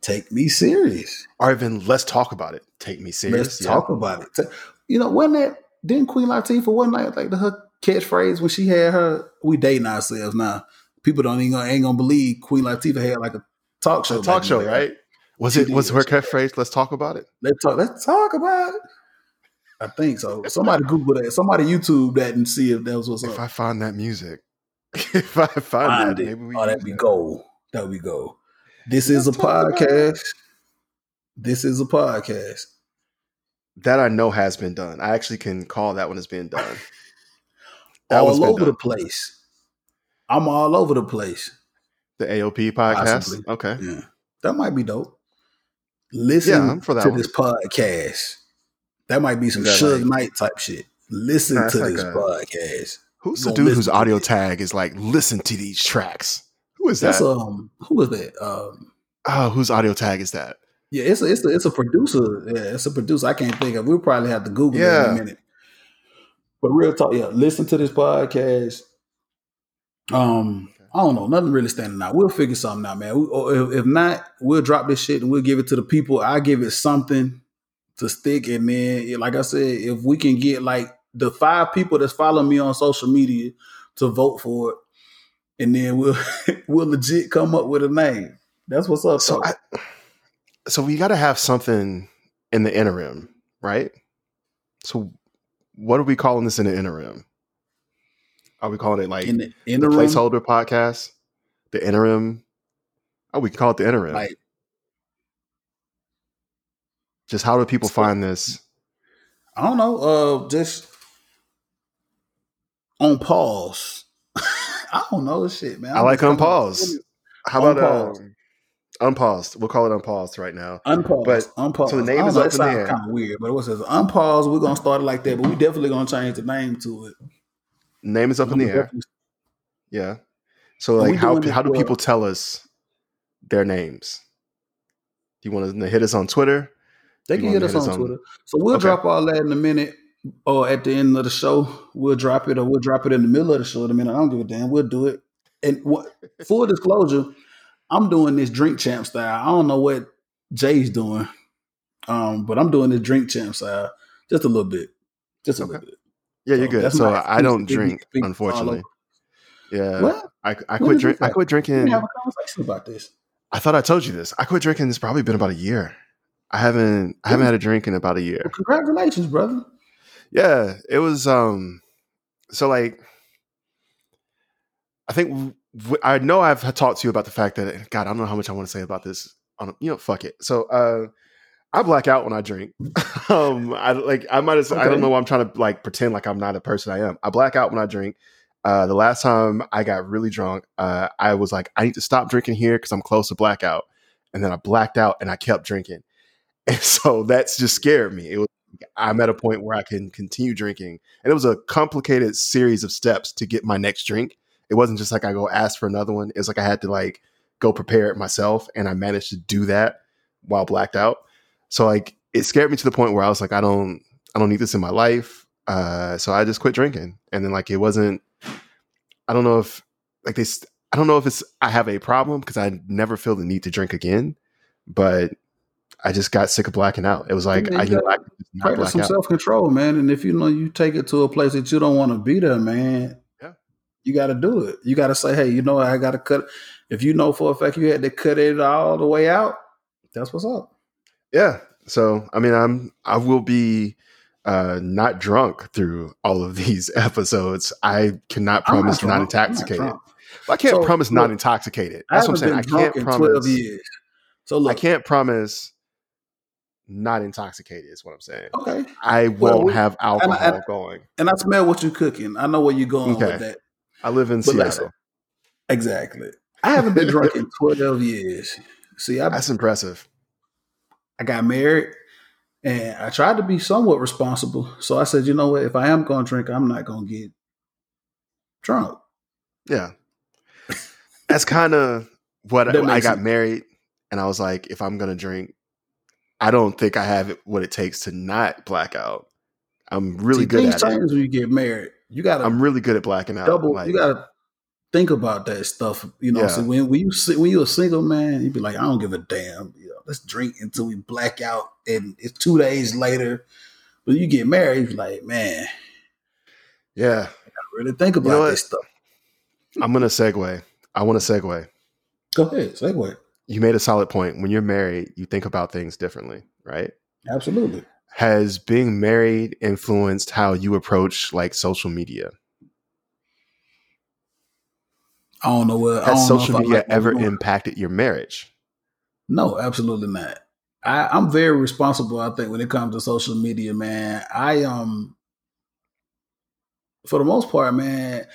[SPEAKER 1] Take me serious.
[SPEAKER 2] Or even let's talk about it. Take me serious.
[SPEAKER 1] Let's
[SPEAKER 2] yeah.
[SPEAKER 1] talk about it. You know, wasn't that didn't Queen Latifah wasn't that like the her catchphrase when she had her we dating ourselves now. People don't even ain't gonna believe Queen Latifah had like a talk show.
[SPEAKER 2] A talk show, right? Was it? Was her catchphrase? Let's talk about it.
[SPEAKER 1] Let's talk let's talk about it. I think so. Somebody Google that. Somebody YouTube that and see if that was what's
[SPEAKER 2] If
[SPEAKER 1] up.
[SPEAKER 2] I find that music, if I find
[SPEAKER 1] Find
[SPEAKER 2] that,
[SPEAKER 1] it.
[SPEAKER 2] maybe we.
[SPEAKER 1] Oh, that'd be
[SPEAKER 2] that.
[SPEAKER 1] gold. That be gold. This is a
[SPEAKER 2] Let's about it.
[SPEAKER 1] podcast. This is a podcast.
[SPEAKER 2] That I know has been done. I actually can call that one as being done. That
[SPEAKER 1] all over the place. I'm all over the place.
[SPEAKER 2] The AOP podcast.
[SPEAKER 1] Possibly.
[SPEAKER 2] Okay.
[SPEAKER 1] Yeah. That might be dope. Listen
[SPEAKER 2] Yeah, for that
[SPEAKER 1] to
[SPEAKER 2] one.
[SPEAKER 1] this podcast. That might be some
[SPEAKER 2] Is that
[SPEAKER 1] Suge
[SPEAKER 2] like-
[SPEAKER 1] Knight type shit. Listen
[SPEAKER 2] Nah,
[SPEAKER 1] to
[SPEAKER 2] like
[SPEAKER 1] this
[SPEAKER 2] a-
[SPEAKER 1] podcast.
[SPEAKER 2] Who's the dude whose audio tag is like, listen to these tracks? Who is
[SPEAKER 1] That's
[SPEAKER 2] that?
[SPEAKER 1] um who was that? Um
[SPEAKER 2] oh, whose audio tag is that?
[SPEAKER 1] yeah, it's a it's a it's a producer. Yeah, it's a producer. I can't think of. We'll probably have to Google it in a minute. But real talk, yeah, listen to this podcast. Um, I don't know, nothing really standing out. We'll figure something out, man. We, if, if not, we'll drop this shit and we'll give it to the people. I give it something to stick, and then, like I said, if we can get like the five people that's following me on social media to vote for it, and then we'll we'll legit come up with a name. That's what's up.
[SPEAKER 2] So. I, so we got to have something in the interim, right? So what are we calling this in the interim? Are we calling it like
[SPEAKER 1] in the
[SPEAKER 2] the placeholder podcast? The interim? Oh, we call it the interim.
[SPEAKER 1] like
[SPEAKER 2] Just how do people find this?
[SPEAKER 1] I don't know, uh, just on pause. I don't know shit, man.
[SPEAKER 2] I
[SPEAKER 1] I'm
[SPEAKER 2] like unpause. How about
[SPEAKER 1] Unpaused.
[SPEAKER 2] um, unpaused? We'll call it unpaused right now.
[SPEAKER 1] Unpause.
[SPEAKER 2] But-
[SPEAKER 1] unpause.
[SPEAKER 2] so the name
[SPEAKER 1] I
[SPEAKER 2] is
[SPEAKER 1] know,
[SPEAKER 2] up
[SPEAKER 1] it
[SPEAKER 2] in the air.
[SPEAKER 1] kind of weird, but what says unpause? We're gonna start it like that, but we definitely gonna change the name to it.
[SPEAKER 2] Name is up in the air. Yeah. So like how how do people tell us their names? Do you want to hit us on Twitter?
[SPEAKER 1] They can hit us
[SPEAKER 2] hit us
[SPEAKER 1] on Twitter. So we'll
[SPEAKER 2] Okay.
[SPEAKER 1] drop all that in a minute, or at the end of the show, we'll drop it, or we'll drop it in the middle of the show in a minute. I don't give a damn. We'll do it. And what, full disclosure, I'm doing this drink champ style. I don't know what Jay's doing, um, but I'm doing this drink champ style just a little bit, just a
[SPEAKER 2] Okay.
[SPEAKER 1] little bit.
[SPEAKER 2] Yeah, you're
[SPEAKER 1] So
[SPEAKER 2] good. So I don't drink,
[SPEAKER 1] big
[SPEAKER 2] unfortunately. Yeah,
[SPEAKER 1] Well,
[SPEAKER 2] I I quit drink. I quit drinking.
[SPEAKER 1] we have a conversation about this.
[SPEAKER 2] I thought I told you this. I quit drinking. It's probably been about a year. I haven't I haven't had a drink in about a year.
[SPEAKER 1] Well, congratulations, brother.
[SPEAKER 2] Yeah, it was um so like I think w- I know I've talked to you about the fact that God, I don't know how much I want to say about this on you know fuck it. So uh I black out when I drink. um I like I might as I don't know why I'm trying to like pretend like I'm not a person I am. I black out when I drink. Uh the last time I got really drunk, uh I was like I need to stop drinking here cuz I'm close to blackout. And then I blacked out and I kept drinking. And so that's just scared me. It was I'm at a point where I can continue drinking. And it was a complicated series of steps to get my next drink. It wasn't just like I go ask for another one. It's like I had to like go prepare it myself. And I managed to do that while blacked out. So like it scared me to the point where I was like, I don't I don't need this in my life. Uh so I just quit drinking. And then like it wasn't I don't know if like they I don't know if it's I have a problem because I never feel the need to drink again. But I just got sick of blacking out. It was like I,
[SPEAKER 1] you
[SPEAKER 2] know, I
[SPEAKER 1] gotta
[SPEAKER 2] could just not
[SPEAKER 1] Practice some self control, man. And if you know you take it to a place that you don't want to be there, man,
[SPEAKER 2] Yeah.
[SPEAKER 1] you got to do it. You got to say, hey, you know. I got to cut. If you know for a fact you had to cut it all the way out, that's what's up.
[SPEAKER 2] Yeah. So I mean, I'm I will be uh not drunk through all of these episodes. I cannot
[SPEAKER 1] I'm
[SPEAKER 2] promise not.
[SPEAKER 1] I'm not
[SPEAKER 2] intoxicated. I can't
[SPEAKER 1] So,
[SPEAKER 2] promise not intoxicated.
[SPEAKER 1] I
[SPEAKER 2] That's what I'm saying. I can't
[SPEAKER 1] drunk in twelve
[SPEAKER 2] promise.
[SPEAKER 1] So look,
[SPEAKER 2] I can't promise not intoxicated. Is what I'm saying.
[SPEAKER 1] Okay,
[SPEAKER 2] I won't have alcohol
[SPEAKER 1] and-
[SPEAKER 2] going.
[SPEAKER 1] and I smell what you're cooking. I know where you're going
[SPEAKER 2] Okay.
[SPEAKER 1] with that.
[SPEAKER 2] I live in
[SPEAKER 1] But
[SPEAKER 2] Seattle.
[SPEAKER 1] exactly. I haven't been drunk in twelve years. See, I
[SPEAKER 2] That's impressive.
[SPEAKER 1] I got married and I tried to be somewhat responsible. So I said, you know what? If I am going to drink, I'm not going to get drunk.
[SPEAKER 2] Yeah. That's kind of what I, I got
[SPEAKER 1] it-
[SPEAKER 2] married, and I was like, if I'm gonna drink, I don't think I have what it takes to not black out. I'm really
[SPEAKER 1] See,
[SPEAKER 2] good
[SPEAKER 1] things
[SPEAKER 2] at it.
[SPEAKER 1] change when you get married. You gotta
[SPEAKER 2] I'm really good at blacking out.
[SPEAKER 1] double.
[SPEAKER 2] like-
[SPEAKER 1] you gotta think about that stuff. You know,
[SPEAKER 2] Yeah.
[SPEAKER 1] so when when you when you're a single man, you'd be like, I don't give a damn. You let's drink until we black out, and it's two days later. But you get married, you like, man,
[SPEAKER 2] yeah.
[SPEAKER 1] i really think about
[SPEAKER 2] know
[SPEAKER 1] this stuff.
[SPEAKER 2] I'm gonna segue. I want to segue.
[SPEAKER 1] Go ahead, segue.
[SPEAKER 2] You made a solid point. When you're married, you think about things differently, right?
[SPEAKER 1] Absolutely.
[SPEAKER 2] Has being married influenced how you approach like social media?
[SPEAKER 1] I don't know what.
[SPEAKER 2] Has social media
[SPEAKER 1] like
[SPEAKER 2] ever impacted your marriage?
[SPEAKER 1] No, absolutely not. I, I'm very responsible. I think when it comes to social media, man, I um, for the most part, man,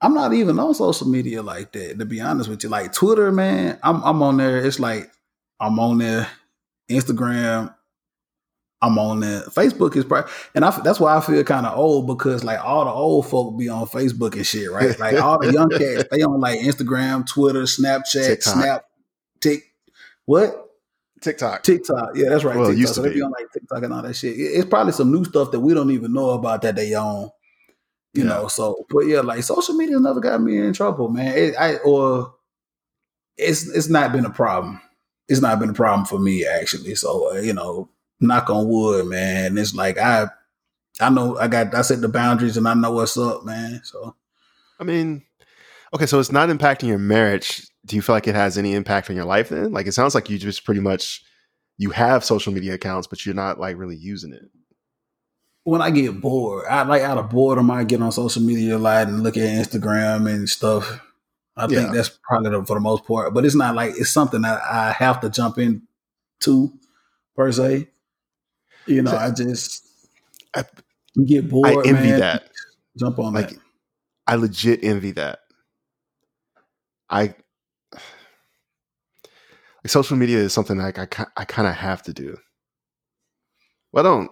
[SPEAKER 1] I'm not even on social media like that. To be honest with you, like Twitter, man, I'm I'm on there. It's like I'm on there. Instagram, I'm on there. Facebook is probably, and I, that's why I feel kind of old because like all the old folk be on Facebook and shit, right? Like all the young cats, they on like Instagram, Twitter, Snapchat,
[SPEAKER 2] TikTok.
[SPEAKER 1] Snap, Tik, what?
[SPEAKER 2] TikTok.
[SPEAKER 1] TikTok. Yeah, that's right.
[SPEAKER 2] Well,
[SPEAKER 1] TikTok.
[SPEAKER 2] used
[SPEAKER 1] so
[SPEAKER 2] to
[SPEAKER 1] they be
[SPEAKER 2] be.
[SPEAKER 1] on like TikTok and all that shit. It's probably some new stuff that we don't even know about that they own. You
[SPEAKER 2] Yeah.
[SPEAKER 1] know, so but yeah, like social media never got me in trouble, man. It, I or it's it's not been a problem. It's not been a problem for me actually. So uh, you know, knock on wood, man. It's like I I know I got I set the boundaries and I know what's up, man. So
[SPEAKER 2] I mean, okay, so it's not impacting your marriage. Do you feel like it has any impact on your life then? Like it sounds like you just pretty much you have social media accounts, but you're not like really using it.
[SPEAKER 1] when I get bored, I like out of boredom, I get on social media a lot and look at Instagram and stuff. I
[SPEAKER 2] Yeah.
[SPEAKER 1] think that's probably the, for the most part, but it's not like it's something that I have to jump into per se. You know,
[SPEAKER 2] So-
[SPEAKER 1] I just
[SPEAKER 2] I-
[SPEAKER 1] get bored.
[SPEAKER 2] I envy
[SPEAKER 1] man,
[SPEAKER 2] that.
[SPEAKER 1] Jump on
[SPEAKER 2] Like
[SPEAKER 1] that.
[SPEAKER 2] I legit envy that. I social media is something like I I kind of have to do. Well, I don't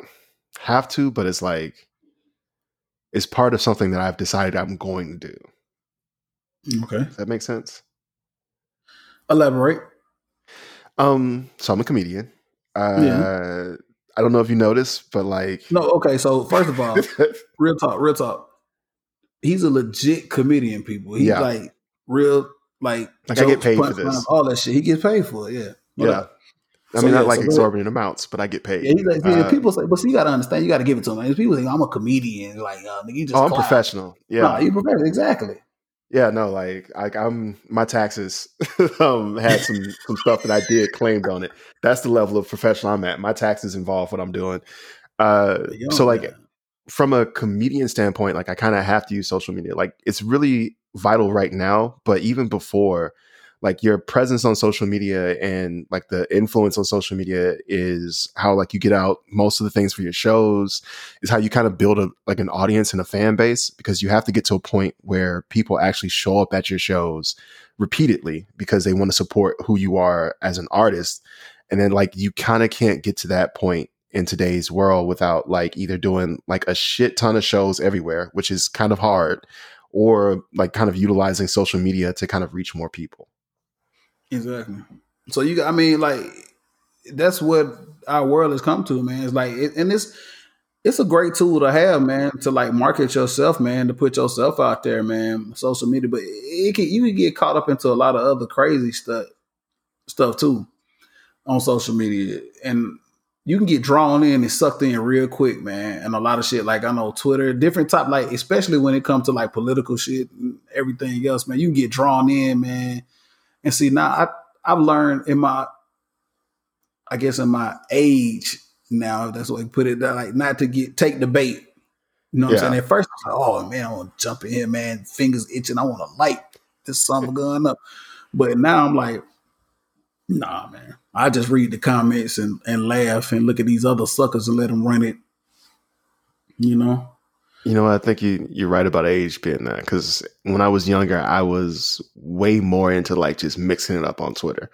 [SPEAKER 2] have to, but it's like it's part of something that I've decided I'm going to do.
[SPEAKER 1] Okay,
[SPEAKER 2] Does that makes sense?
[SPEAKER 1] elaborate.
[SPEAKER 2] Um, so I'm a comedian. Uh, I don't know if you noticed, but like,
[SPEAKER 1] No, okay. So first of all, real talk, real talk. He's a legit comedian. People. He's
[SPEAKER 2] Yeah.
[SPEAKER 1] like real, like
[SPEAKER 2] Like, I get paid for this.
[SPEAKER 1] all that shit. He gets paid for it. Yeah,
[SPEAKER 2] yeah. I
[SPEAKER 1] So,
[SPEAKER 2] mean,
[SPEAKER 1] yeah,
[SPEAKER 2] not like
[SPEAKER 1] so
[SPEAKER 2] exorbitant amounts, but I get paid.
[SPEAKER 1] Yeah, like, yeah,
[SPEAKER 2] Uh,
[SPEAKER 1] people say, but see, you gotta understand, you gotta give it to him. People think I'm a comedian, like, uh, nigga, you just
[SPEAKER 2] oh, I'm professional. Yeah,
[SPEAKER 1] you professional, exactly.
[SPEAKER 2] yeah. No, like, like I'm my taxes um, had some some stuff that I did claimed on it. That's the level of professional I'm at. My taxes involve what I'm doing. Uh, so like from a comedian standpoint, like I kind of have to use social media. Like it's really vital right now, but even before, like your presence on social media and like the influence on social media is how like you get out most of the things for your shows is how you kind of build a like an audience and a fan base because you have to get to a point where people actually show up at your shows repeatedly because they want to support who you are as an artist. And then like you kind of can't get to that point in today's world without like either doing like a shit ton of shows everywhere which is kind of hard or like kind of utilizing social media to kind of reach more people
[SPEAKER 1] Exactly. So you, I mean, like, that's what our world has come to, man. It's like, it, and it's, it's a great tool to have, man, to like market yourself, man, to put yourself out there, man. Social media, but it can you can get caught up into a lot of other crazy stuff, stuff too, on social media, and you can get drawn in and sucked in real quick, man. And a lot of shit, like I know Twitter, different type, like especially when it comes to like political shit and everything else, man. You can get drawn in, man. And see, now I I've learned in my, I guess in my age now, that's what I put it, that like not to get take the bait. You know what
[SPEAKER 2] Yeah.
[SPEAKER 1] I'm saying? At first, I was like, oh man, I want to jump in here, man. Fingers itching. I want to light this a gun up. But now I'm like, nah, man. I just read the comments and, and laugh and look at these other suckers and let them run it. You know?
[SPEAKER 2] You know, I think you you're right about age being that because when I was younger, I was way more into like just mixing it up on Twitter.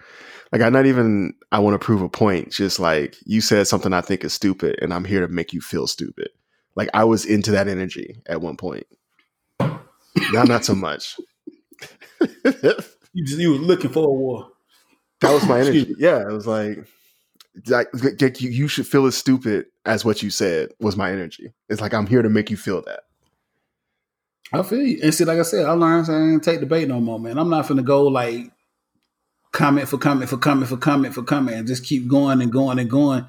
[SPEAKER 2] Like I'm not even I want to prove a point. Just like you said something I think is stupid, and I'm here to make you feel stupid. Like I was into that energy at one point. Now, not so much.
[SPEAKER 1] you just you was looking for a war.
[SPEAKER 2] That was my energy. yeah, it was like, like, like you, you should feel as stupid as what you said was my energy. It's like I'm here to make you feel that.
[SPEAKER 1] I feel you. And see, like I said, I learned I didn't take debate no more, man. I'm not gonna go like comment for comment for comment for comment for comment and just keep going and going and going.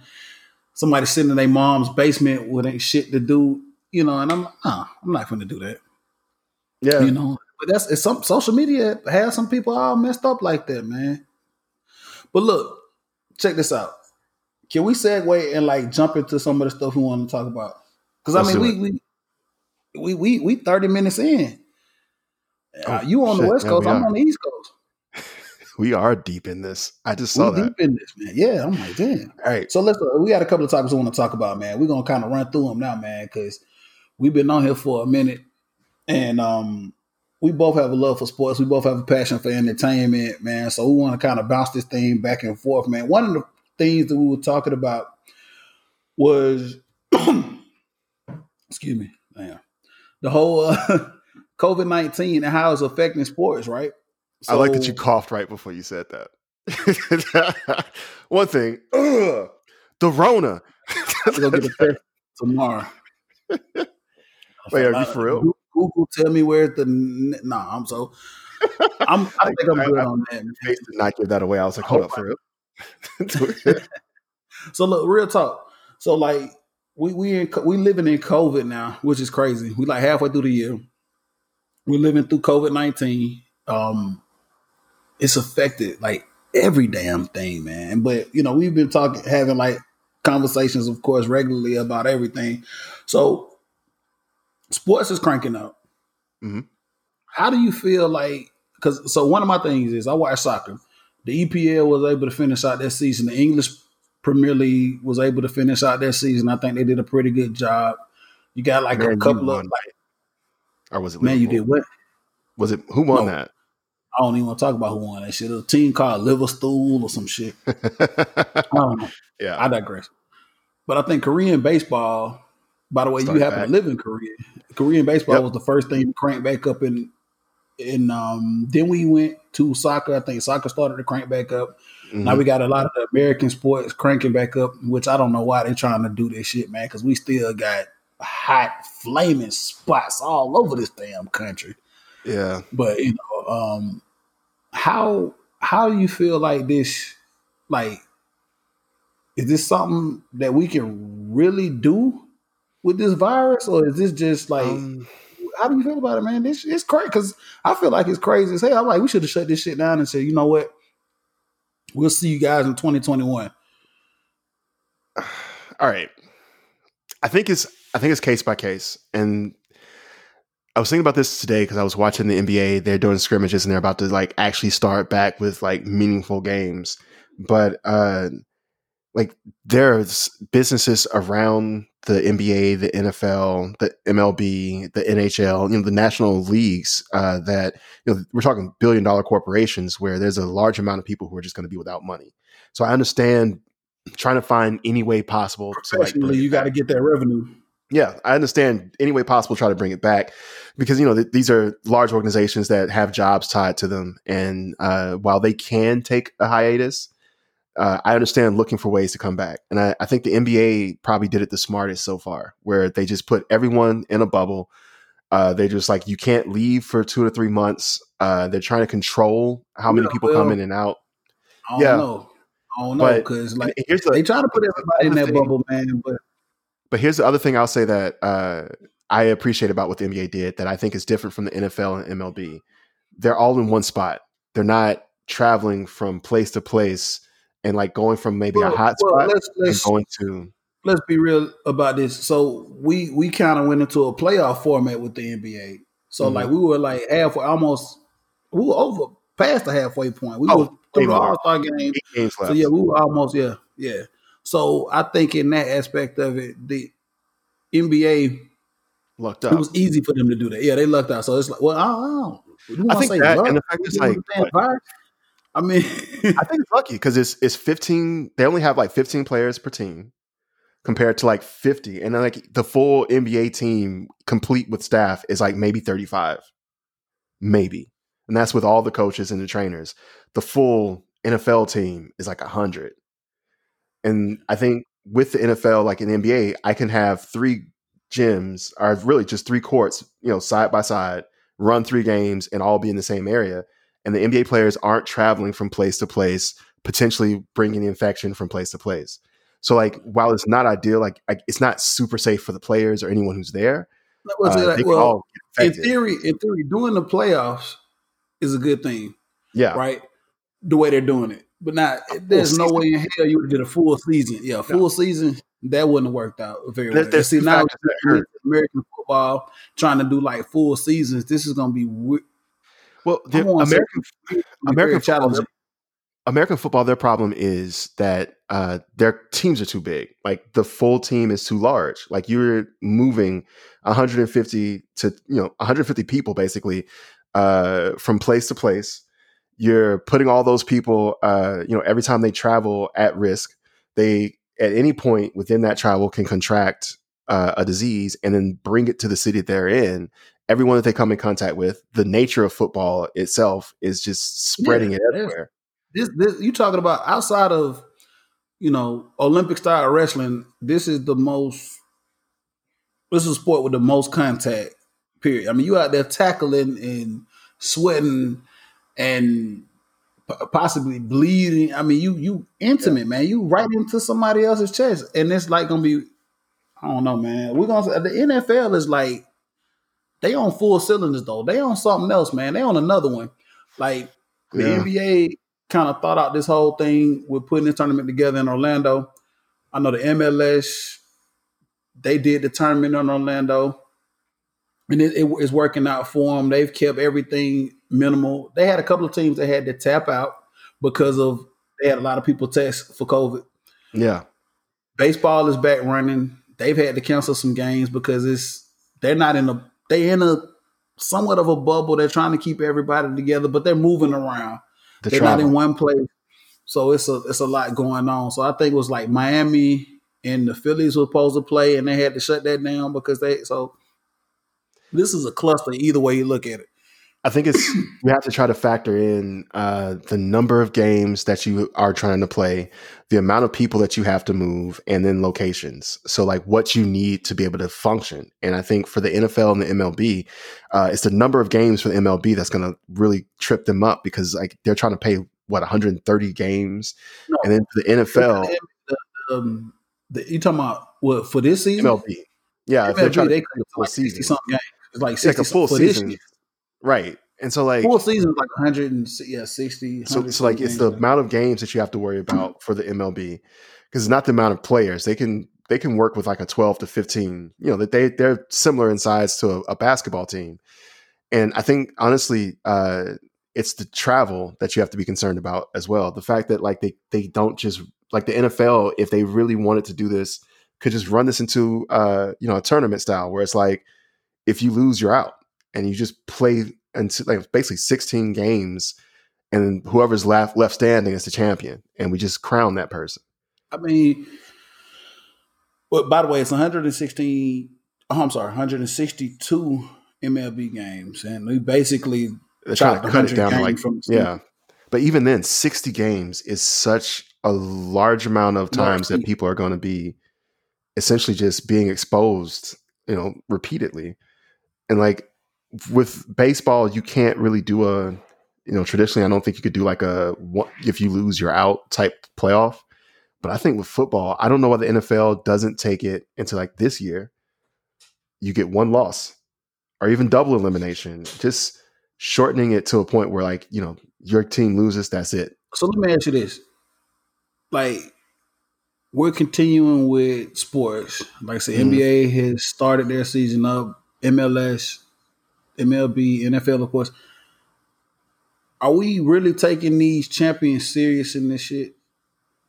[SPEAKER 1] Somebody sitting in their mom's basement with ain't shit to do, you know, and I'm nah, I'm not gonna do that.
[SPEAKER 2] Yeah.
[SPEAKER 1] You know, but that's it's some social media has some people all messed up like that, man. But look, check this out. Can we segue and like jump into some of the stuff we want to talk about? Because I mean, we, we we we we thirty minutes in. Uh, oh, you on shit, the west coast, I'm on the east coast.
[SPEAKER 2] we are deep in this. I just saw we that.
[SPEAKER 1] deep in this, man. Yeah, I'm like, damn.
[SPEAKER 2] All right.
[SPEAKER 1] So let's. Uh, we got a couple of topics we want to talk about, man. We're gonna kind of run through them now, man, because we've been on here for a minute, and um, we both have a love for sports. We both have a passion for entertainment, man. So we want to kind of bounce this thing back and forth, man. One of the things that we were talking about was, excuse me, man, the whole uh, COVID nineteen and how it's affecting sports, right?
[SPEAKER 2] So, I like that you coughed right before you said that. One thing, ugh, the Rona.
[SPEAKER 1] Go get a test tomorrow.
[SPEAKER 2] Wait, are you for real?
[SPEAKER 1] Google tell me where's the nah. I'm so I'm I think I'm good I, on that.
[SPEAKER 2] Did not give that away. I was like, hold oh, up for
[SPEAKER 1] real. so look, real talk. So like we we in, we living in COVID now, which is crazy. We like halfway through the year. We're living through COVID nineteen. Um, it's affected like every damn thing, man. But you know, we've been talking, having like conversations, of course, regularly about everything. So sports is cranking up. Mm-hmm. How do you feel like? Because so one of my things is I watch soccer. The EPL was able to finish out that season. The English Premier League was able to finish out that season. I think they did a pretty good job. You got like man, a couple of like,
[SPEAKER 2] or was it?
[SPEAKER 1] Man, you did what?
[SPEAKER 2] Was it who won no, that?
[SPEAKER 1] I don't even want to talk about who won that shit. A team called Liverpool or some shit. I don't know.
[SPEAKER 2] Yeah,
[SPEAKER 1] I digress. But I think Korean baseball by the way, Start you happen back. to live in Korea. Korean baseball yep. was the first thing to crank back up in in um then we went to soccer. I think soccer started to crank back up. Mm-hmm. Now we got a lot of the American sports cranking back up, which I don't know why they're trying to do this shit, man, because we still got hot flaming spots all over this damn country.
[SPEAKER 2] Yeah.
[SPEAKER 1] But you know, um how how do you feel like this like is this something that we can really do with this virus, or is this just like? Um, how do you feel about it, man? This it's crazy because I feel like it's crazy as hell. I'm like, we should have shut this shit down and said, you know what? We'll see you guys in 2021.
[SPEAKER 2] All right. I think it's I think it's case by case, and I was thinking about this today because I was watching the NBA. They're doing scrimmages and they're about to like actually start back with like meaningful games. But uh like there's businesses around the NBA, the NFL, the MLB, the NHL, you know, the national leagues uh, that you know we're talking billion dollar corporations where there's a large amount of people who are just going to be without money. So I understand trying to find any way possible to like
[SPEAKER 1] you got to get that revenue.
[SPEAKER 2] Yeah, I understand any way possible try to bring it back because you know th- these are large organizations that have jobs tied to them, and uh, while they can take a hiatus, uh, I understand looking for ways to come back. And I, I, think the NBA probably did it the smartest so far, where they just put everyone in a bubble. Uh, they just like, you can't leave for two to three months. Uh, they're trying to control how many yeah, people well, come in and out.
[SPEAKER 1] I yeah. Know. I don't know because like here's the, they try to put everybody in that thing, bubble, man. But
[SPEAKER 2] but here's the other thing I'll say that uh, I appreciate about what the NBA did that I think is different from the NFL and MLB. They're all in one spot. They're not traveling from place to place and like going from maybe well, a hot well, spot let's, let's, going to
[SPEAKER 1] let's be real about this. So we we kind of went into a playoff format with the NBA. So mm-hmm. like we were like halfway, almost we were over past the halfway point. We oh, were through the All Star game. So yeah, we were almost yeah yeah. So I think in that aspect of it, the NBA
[SPEAKER 2] lucked out.
[SPEAKER 1] It was easy for them to do that. Yeah, they lucked out. So it's like, well, I don't.
[SPEAKER 2] I think that, and the fact is like,
[SPEAKER 1] I mean,
[SPEAKER 2] I think it's lucky because it's it's 15. They only have like 15 players per team compared to like 50, and then like the full NBA team complete with staff is like maybe 35, maybe. and that's with all the coaches and the trainers. The full NFL team is like a hundred, and I think with the NFL, like in NBA, I can have three gyms, or really just three courts, you know, side by side, run three games, and all be in the same area. And the NBA players aren't traveling from place to place, potentially bringing the infection from place to place. So, like, while it's not ideal, like, it's not super safe for the players or anyone who's there.
[SPEAKER 1] Uh, well, in theory, in theory, doing the playoffs is a good thing.
[SPEAKER 2] Yeah.
[SPEAKER 1] Right. The way they're doing it, but not there's no way in hell you would get a full season. Yeah, full no. season that wouldn't have worked out very well. There's, See now American football trying to do like full seasons. This is going to be
[SPEAKER 2] well. American American football, American football, their problem is that uh, their teams are too big. Like the full team is too large. Like you're moving 150 to you know 150 people basically uh, from place to place. You're putting all those people, uh, you know, every time they travel at risk. They at any point within that travel can contract uh, a disease and then bring it to the city they're in. Everyone that they come in contact with, the nature of football itself is just spreading yeah, it everywhere.
[SPEAKER 1] This, this you talking about outside of you know Olympic style wrestling. This is the most. This is a sport with the most contact Period. I mean, you out there tackling and sweating and possibly bleeding. I mean, you you intimate, yeah. man. You right into somebody else's chest, and it's like gonna be. I don't know, man. We're gonna the NFL is like they on full cylinders though. They on something else, man. They on another one. Like the yeah. NBA kind of thought out this whole thing with putting this tournament together in Orlando. I know the MLS they did the tournament in Orlando and it, it, it's working out for them. They've kept everything minimal. They had a couple of teams that had to tap out because of they had a lot of people test for COVID.
[SPEAKER 2] Yeah,
[SPEAKER 1] baseball is back running. They've had to cancel some games because it's they're not in a they in a somewhat of a bubble. They're trying to keep everybody together, but they're moving around. The they're travel. not in one place, so it's a it's a lot going on. So I think it was like Miami and the Phillies were supposed to play, and they had to shut that down because they so this is a cluster either way you look at it.
[SPEAKER 2] I think it's you have to try to factor in uh, the number of games that you are trying to play, the amount of people that you have to move, and then locations. So, like what you need to be able to function. And I think for the NFL and the MLB, uh, it's the number of games for the MLB that's going to really trip them up because like they're trying to pay what 130 games, no, and then for the NFL, the,
[SPEAKER 1] um, the, you talking about what for this season?
[SPEAKER 2] MLB, yeah,
[SPEAKER 1] MLB, they could like season. something games. It's like 60
[SPEAKER 2] like a full season. Right. And so like
[SPEAKER 1] full season is like 100 and yeah, 60.
[SPEAKER 2] So, so like it's the amount of games that you have to worry about for the MLB because it's not the amount of players. They can they can work with like a 12 to 15, you know, that they they're similar in size to a, a, basketball team. And I think honestly uh it's the travel that you have to be concerned about as well. The fact that like they they don't just like the NFL if they really wanted to do this could just run this into uh you know a tournament style where it's like if you lose, you're out, and you just play until like basically 16 games, and whoever's left left standing is the champion, and we just crown that person.
[SPEAKER 1] I mean, but by the way, it's 116. Oh, I'm sorry, 162 MLB games, and we basically
[SPEAKER 2] they're trying to cut it down like from yeah. But even then, 60 games is such a large amount of times that people are going to be essentially just being exposed, you know, repeatedly and like with baseball, you can't really do a you know traditionally. I don't think you could do like a if you lose you're out type playoff. But I think with football, I don't know why the NFL doesn't take it into like this year. You get one loss, or even double elimination. Just shortening it to a point where like you know your team loses, that's it.
[SPEAKER 1] So let me ask you this: like we're continuing with sports. Like I said, mm-hmm. NBA has started their season up. MLS, MLB, NFL, of course. Are we really taking these champions serious in this shit?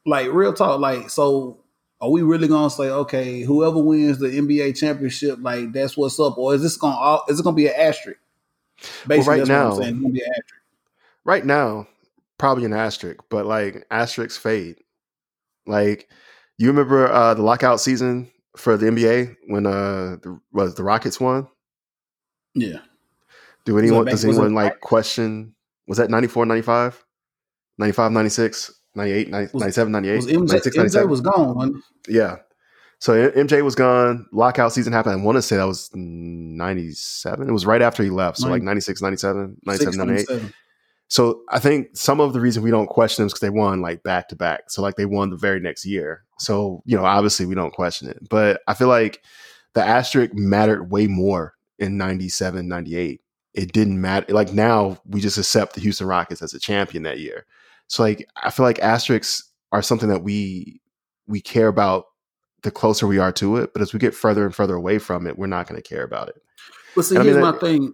[SPEAKER 1] Like real talk, like so are we really gonna say, okay, whoever wins the NBA championship, like that's what's up, or is this gonna is it gonna be an asterisk?
[SPEAKER 2] Basically, well, right now. Right now, probably an asterisk, but like asterisks fade. Like you remember uh the lockout season for the NBA when uh the, was the Rockets won.
[SPEAKER 1] Yeah,
[SPEAKER 2] Do anyone does anyone like question was that 94 95 95 96 98 97 98
[SPEAKER 1] was MJ, 96, 97? MJ was gone
[SPEAKER 2] yeah so MJ was gone lockout season happened I want to say that was 97 it was right after he left so 90, like 96 97 97 98 so I think some of the reason we don't question them is because they won like back to back. So like they won the very next year. So you know, obviously we don't question it. But I feel like the asterisk mattered way more in 97, 98. It didn't matter. Like now we just accept the Houston Rockets as a champion that year. So like I feel like asterisks are something that we we care about the closer we are to it. But as we get further and further away from it, we're not going to care about it.
[SPEAKER 1] But see, here's I mean, my that, thing.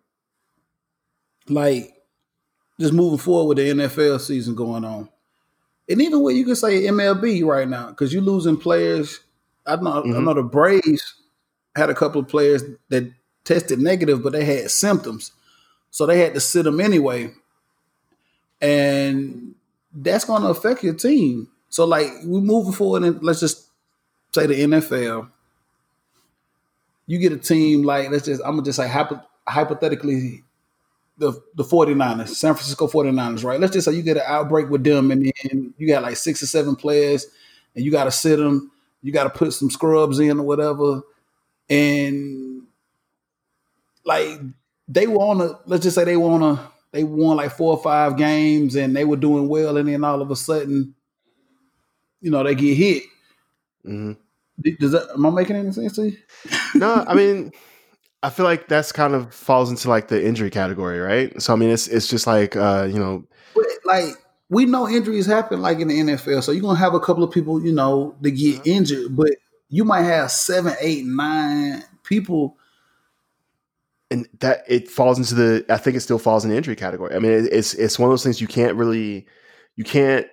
[SPEAKER 1] Like just moving forward with the NFL season going on. And even what you can say MLB right now, because you're losing players. I know mm-hmm. I know the Braves had a couple of players that tested negative, but they had symptoms. So they had to sit them anyway. And that's gonna affect your team. So like we're moving forward and let's just say the NFL. You get a team like let's just I'm gonna just say hypothetically the the 49ers, San Francisco 49ers, right? Let's just say you get an outbreak with them and then you got like six or seven players and you got to sit them, you got to put some scrubs in or whatever. And like they want to, let's just say they want to, they won like four or five games and they were doing well. And then all of a sudden, you know, they get hit. Mm-hmm. Does that, am I making any sense to you?
[SPEAKER 2] no, I mean, I feel like that's kind of falls into like the injury category, right? So I mean, it's it's just like uh, you know,
[SPEAKER 1] but like we know injuries happen like in the NFL, so you're gonna have a couple of people, you know, to get mm-hmm. injured, but you might have seven, eight, nine people.
[SPEAKER 2] And that it falls into the, I think it still falls in the injury category. I mean, it's it's one of those things you can't really, you can't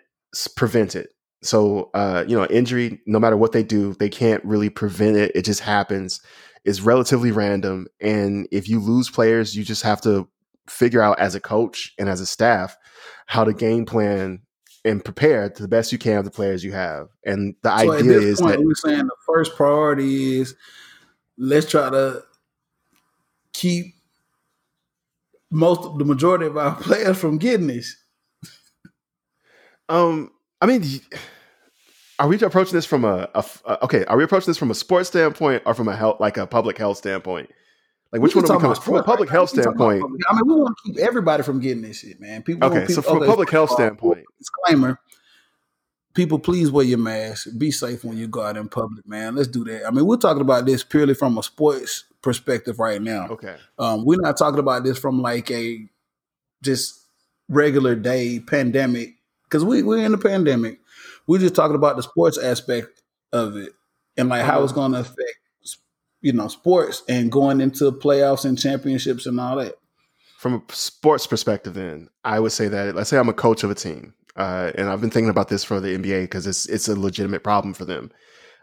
[SPEAKER 2] prevent it. So, uh, you know, injury, no matter what they do, they can't really prevent it. It just happens It's relatively random. And if you lose players, you just have to figure out as a coach and as a staff how to game plan and prepare to the best you can of the players you have. And the so idea is point, that
[SPEAKER 1] we're saying the first priority is let's try to keep most the majority of our players from getting this.
[SPEAKER 2] um, I mean are we approaching this from a, a, a, okay? Are we approaching this from a sports standpoint or from a health, like a public health standpoint? Like which one are we coming from a public right? health standpoint?
[SPEAKER 1] I mean, we want to keep everybody from getting this shit, man.
[SPEAKER 2] People. Okay, people, so from okay, a public health standpoint,
[SPEAKER 1] disclaimer: people, please wear your mask. Be safe when you go out in public, man. Let's do that. I mean, we're talking about this purely from a sports perspective right now.
[SPEAKER 2] Okay,
[SPEAKER 1] um, we're not talking about this from like a just regular day pandemic because we we're in a pandemic. We're just talking about the sports aspect of it and like how it's uh-huh. going to affect, you know, sports and going into playoffs and championships and all that.
[SPEAKER 2] From a sports perspective, then I would say that let's say I'm a coach of a team, uh, and I've been thinking about this for the NBA because it's it's a legitimate problem for them.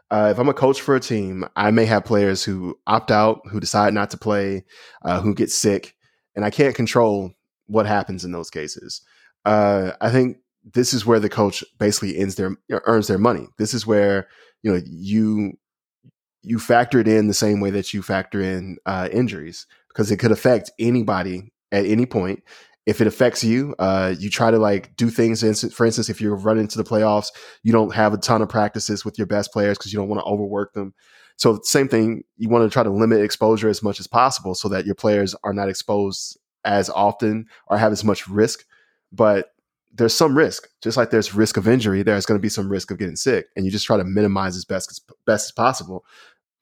[SPEAKER 2] Uh, if I'm a coach for a team, I may have players who opt out, who decide not to play, uh, who get sick, and I can't control what happens in those cases. Uh, I think this is where the coach basically ends their earns their money. This is where you know you you factor it in the same way that you factor in uh, injuries because it could affect anybody at any point. If it affects you, uh, you try to like do things. For instance, if you're running to the playoffs, you don't have a ton of practices with your best players because you don't want to overwork them. So same thing, you want to try to limit exposure as much as possible so that your players are not exposed as often or have as much risk. But there's some risk, just like there's risk of injury. There's going to be some risk of getting sick, and you just try to minimize as best as best as possible,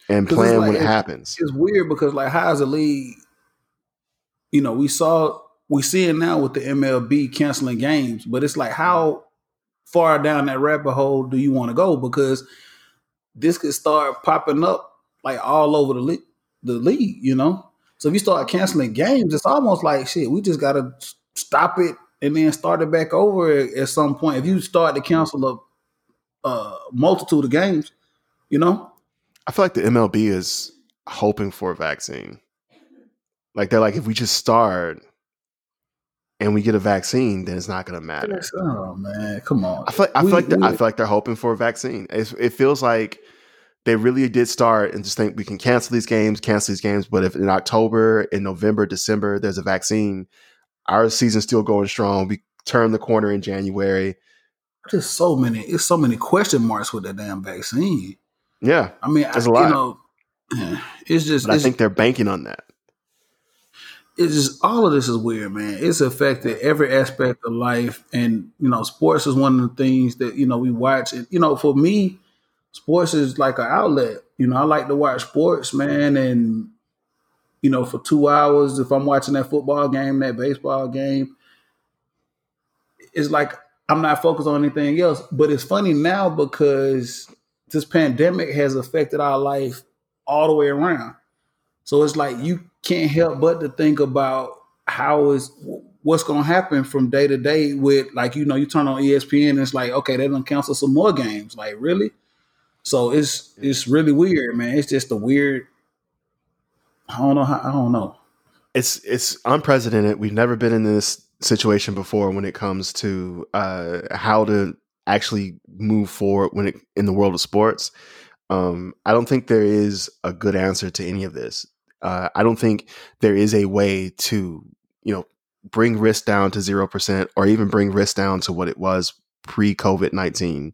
[SPEAKER 2] and plan like, when it happens.
[SPEAKER 1] It's weird because like how's a league, you know, we saw we see it now with the MLB canceling games, but it's like how far down that rabbit hole do you want to go? Because this could start popping up like all over the league, the league, you know. So if you start canceling games, it's almost like shit. We just got to stop it and then start it back over at some point. If you start to cancel a, a multitude of games, you know.
[SPEAKER 2] I feel like the MLB is hoping for a vaccine. Like they're like, if we just start and we get a vaccine, then it's not going to matter.
[SPEAKER 1] Oh man, come on!
[SPEAKER 2] I feel like I feel we, like, I feel like they're hoping for a vaccine. It, it feels like they really did start and just think we can cancel these games, cancel these games. But if in October, in November, December, there's a vaccine, our season's still going strong. We turn the corner in January.
[SPEAKER 1] There's so many, it's so many question marks with that damn vaccine.
[SPEAKER 2] Yeah,
[SPEAKER 1] I mean,
[SPEAKER 2] there's
[SPEAKER 1] I,
[SPEAKER 2] a lot.
[SPEAKER 1] You know, it's just.
[SPEAKER 2] But
[SPEAKER 1] It's,
[SPEAKER 2] I think they're banking on that.
[SPEAKER 1] It's just all of this is weird, man. It's affected every aspect of life, and you know, sports is one of the things that you know we watch. And you know, for me, sports is like an outlet. You know, I like to watch sports, man, and you know, for two hours, if I'm watching that football game, that baseball game, it's like I'm not focused on anything else. But it's funny now because this pandemic has affected our life all the way around. So it's like you can't help but to think about how is what's going to happen from day to day with like you know you turn on ESPN and it's like okay they're going to cancel some more games like really so it's it's really weird man it's just a weird I don't know how I don't know
[SPEAKER 2] it's it's unprecedented. We've never been in this situation before when it comes to uh, how to actually move forward when it in the world of sports. Um, I don't think there is a good answer to any of this. Uh, I don't think there is a way to you know bring risk down to zero percent or even bring risk down to what it was pre COVID nineteen.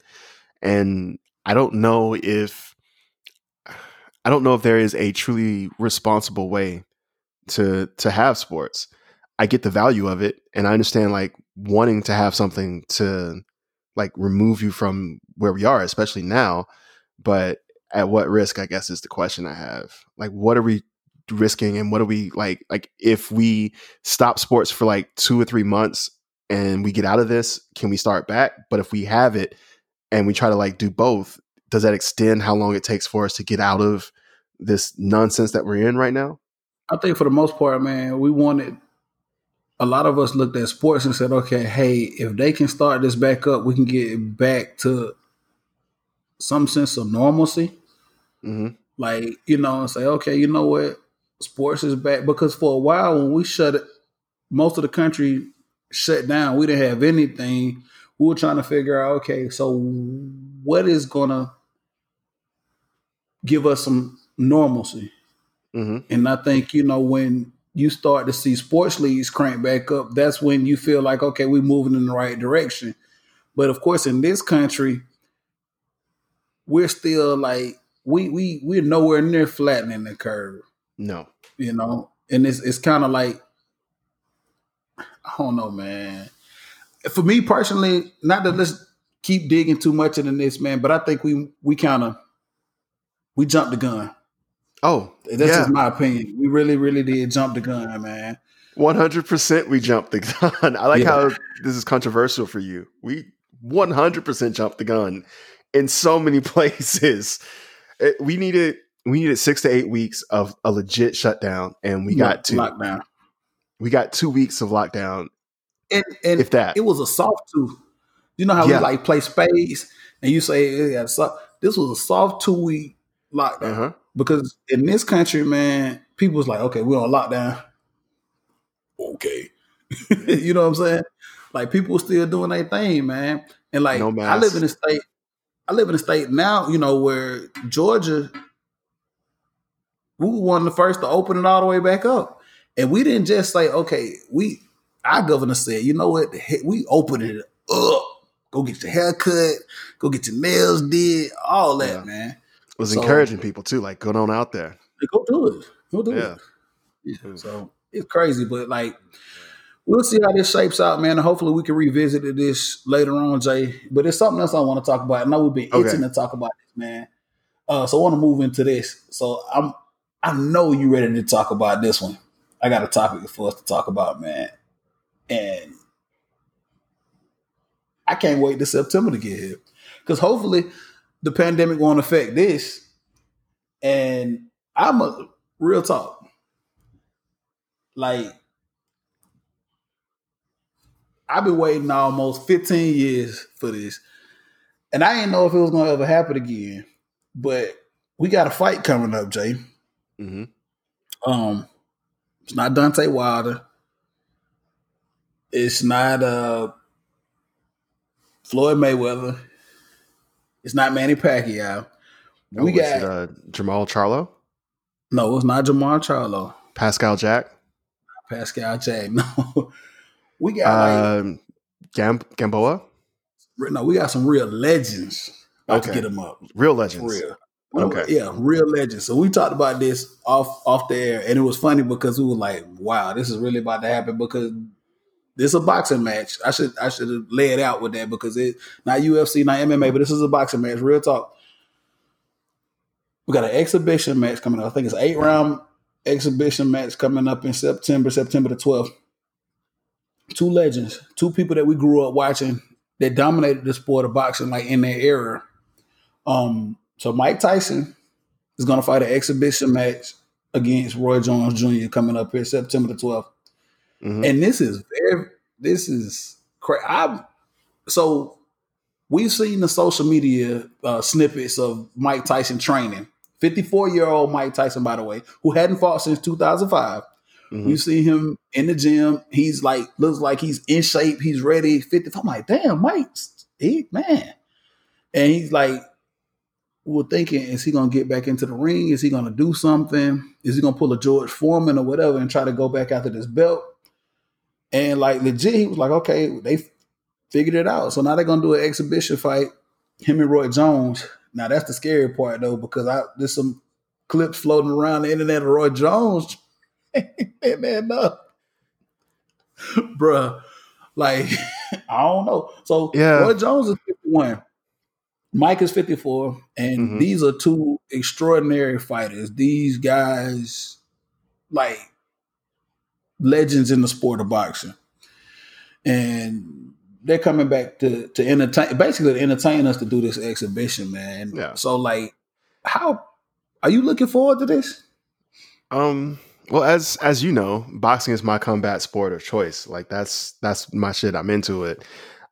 [SPEAKER 2] And I don't know if I don't know if there is a truly responsible way to to have sports. I get the value of it and I understand like wanting to have something to like remove you from where we are, especially now. But at what risk, I guess is the question I have. Like what are we risking and what are we like like if we stop sports for like two or three months and we get out of this, can we start back? But if we have it and we try to like do both, does that extend how long it takes for us to get out of this nonsense that we're in right now?
[SPEAKER 1] I think for the most part man we wanted a lot of us looked at sports and said okay hey if they can start this back up we can get back to some sense of normalcy
[SPEAKER 2] Mm-hmm.
[SPEAKER 1] like you know and say okay you know what sports is back because for a while when we shut it most of the country shut down we didn't have anything. We were trying to figure out okay so what is gonna give us some normalcy?
[SPEAKER 2] Mm-hmm.
[SPEAKER 1] and i think you know when you start to see sports leagues crank back up that's when you feel like okay we're moving in the right direction. But of course in this country we're still like we we we're nowhere near flattening the curve
[SPEAKER 2] No.
[SPEAKER 1] you know and it's it's kind of like i don't know man for me personally not that let's keep digging too much into this man but i think we we kind of we jumped the gun
[SPEAKER 2] Oh,
[SPEAKER 1] that's
[SPEAKER 2] yeah.
[SPEAKER 1] just my opinion we really really did jump the gun man
[SPEAKER 2] One hundred percent, we jumped the gun. I like
[SPEAKER 1] Yeah.
[SPEAKER 2] how this is controversial for you. We one hundred percent jumped the gun in so many places. It- we needed we needed six to eight weeks of a legit shutdown, and we got two.
[SPEAKER 1] lockdown
[SPEAKER 2] We got two weeks of lockdown,
[SPEAKER 1] and and
[SPEAKER 2] if that.
[SPEAKER 1] it was a soft two you know how
[SPEAKER 2] Yeah.
[SPEAKER 1] we like play spades and you say yeah, so, this was a soft two week lockdown
[SPEAKER 2] Uh-huh.
[SPEAKER 1] because in this country, man, people was like, okay, we're on lockdown. Okay. you know what I'm saying? Like people still doing their thing, man. And like
[SPEAKER 2] No
[SPEAKER 1] I live in a state, I live in a state now, you know, where Georgia, we were one of the first to open it all the way back up. And we didn't just say, okay, we our governor said, you know what, we opened it up. Go get your hair cut, go get your nails did, all that,
[SPEAKER 2] Yeah.
[SPEAKER 1] man.
[SPEAKER 2] was
[SPEAKER 1] So-
[SPEAKER 2] encouraging people too, like going on out there.
[SPEAKER 1] Go do it. Go do
[SPEAKER 2] Yeah.
[SPEAKER 1] it. Yeah. So it's crazy, but like we'll see how this shapes out, man. And hopefully we can revisit this later on, Jay. But it's something else I want to talk about. I know we've been
[SPEAKER 2] Okay.
[SPEAKER 1] itching to talk about this, man. Uh, so I want to move into this. So I'm I know you ready to talk about this one. I got a topic for us to talk about, man. And I can't wait to September to get here. Because hopefully the pandemic won't affect this. And I'm a real talk. Like I've been waiting almost 15 years for this. And I didn't know if it was gonna ever happen again. But we got a fight coming up, Jay.
[SPEAKER 2] Hmm
[SPEAKER 1] Um it's not Deontay Wilder. It's not uh Floyd Mayweather. It's not Manny Pacquiao.
[SPEAKER 2] Oh, we got it, uh, Jermall Charlo.
[SPEAKER 1] No, it's not Jermall Charlo.
[SPEAKER 2] Pascal Jack.
[SPEAKER 1] Pascal Jack. No, we got
[SPEAKER 2] um, Gam- Gamboa.
[SPEAKER 1] No, we got some real legends. Okay. to get them up.
[SPEAKER 2] Real legends.
[SPEAKER 1] real. Okay. Yeah, real legends. So we talked about this off off the air, and it was funny because we were like, "Wow, this is really about to happen." Because this is a boxing match. I should I should have laid out with that because it not UFC, not MMA, but this is a boxing match. Real talk. We got an exhibition match coming up. I think it's eight round exhibition match coming up in September, September the twelfth. Two legends, two people that we grew up watching that dominated the sport of boxing, like in their era. Um, so Mike Tyson is going to fight an exhibition match against Roy Jones Jr. coming up here September the 12th. Mm-hmm. And this is very, this is crazy. I so we've seen the social media uh, snippets of Mike Tyson training. 54 year old Mike Tyson, by the way, who hadn't fought since 2005. Mm-hmm. Him in the gym. He's like, looks like he's in shape. He's ready. 50. I'm like, damn, Mike, he, man. And he's like, we're thinking, is he gonna get back into the ring? Is he gonna do something? Is he gonna pull a George Foreman or whatever and try to go back after this belt? And like legit, he was like, okay, they figured it out. So now they're gonna do an exhibition fight, him and Roy Jones. Now that's the scary part though, because I there's some clips floating around the internet of Roy Jones. man, no. Bruh. Like, I don't know. So yeah. Roy Jones is 51. Mike is 54, and mm-hmm. these are two extraordinary fighters. These guys, like legends in the sport of boxing, and they're coming back to to entertain, basically to entertain us to do this exhibition, man. Yeah. So, like, how are you looking forward to this?
[SPEAKER 2] Um. Well, as as you know, boxing is my combat sport of choice. Like that's that's my shit. I'm into it.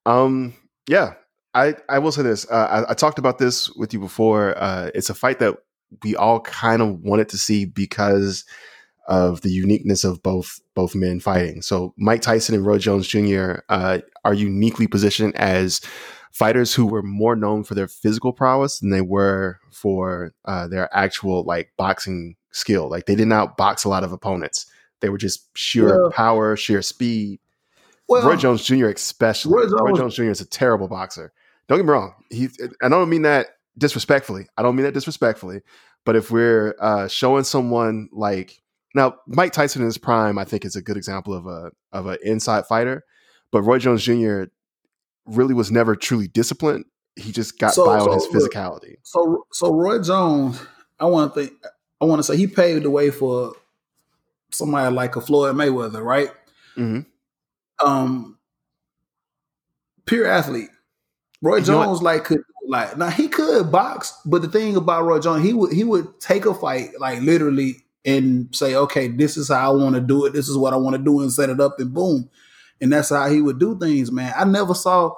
[SPEAKER 2] Um. Yeah, I, I will say this. Uh, I, I, talked about this with you before. Uh, it's a fight that we all kind of wanted to see because of the uniqueness of both both men fighting. So Mike Tyson and Roy Jones Jr. Uh, are uniquely positioned as fighters who were more known for their physical prowess than they were for uh, their actual like boxing skill. Like they did not box a lot of opponents. They were just sheer well, power, sheer speed. Well, Roy Jones Jr. especially. Roy Jones, Roy Jones Jr. is a terrible boxer. Don't get me wrong. He, I don't mean that disrespectfully. I don't mean that disrespectfully. But if we're uh, showing someone like now, Mike Tyson in his prime, I think is a good example of a of an inside fighter. But Roy Jones Jr. really was never truly disciplined. He just got so, by on his physicality.
[SPEAKER 1] So, so Roy Jones, I want to think. I want to say he paved the way for somebody like a Floyd Mayweather, right? Mm-hmm. Um, pure athlete. Roy Jones like could like now he could box, but the thing about Roy Jones, he would he would take a fight like literally and say, okay, this is how I want to do it. This is what I want to do, and set it up, and boom, and that's how he would do things. Man, I never saw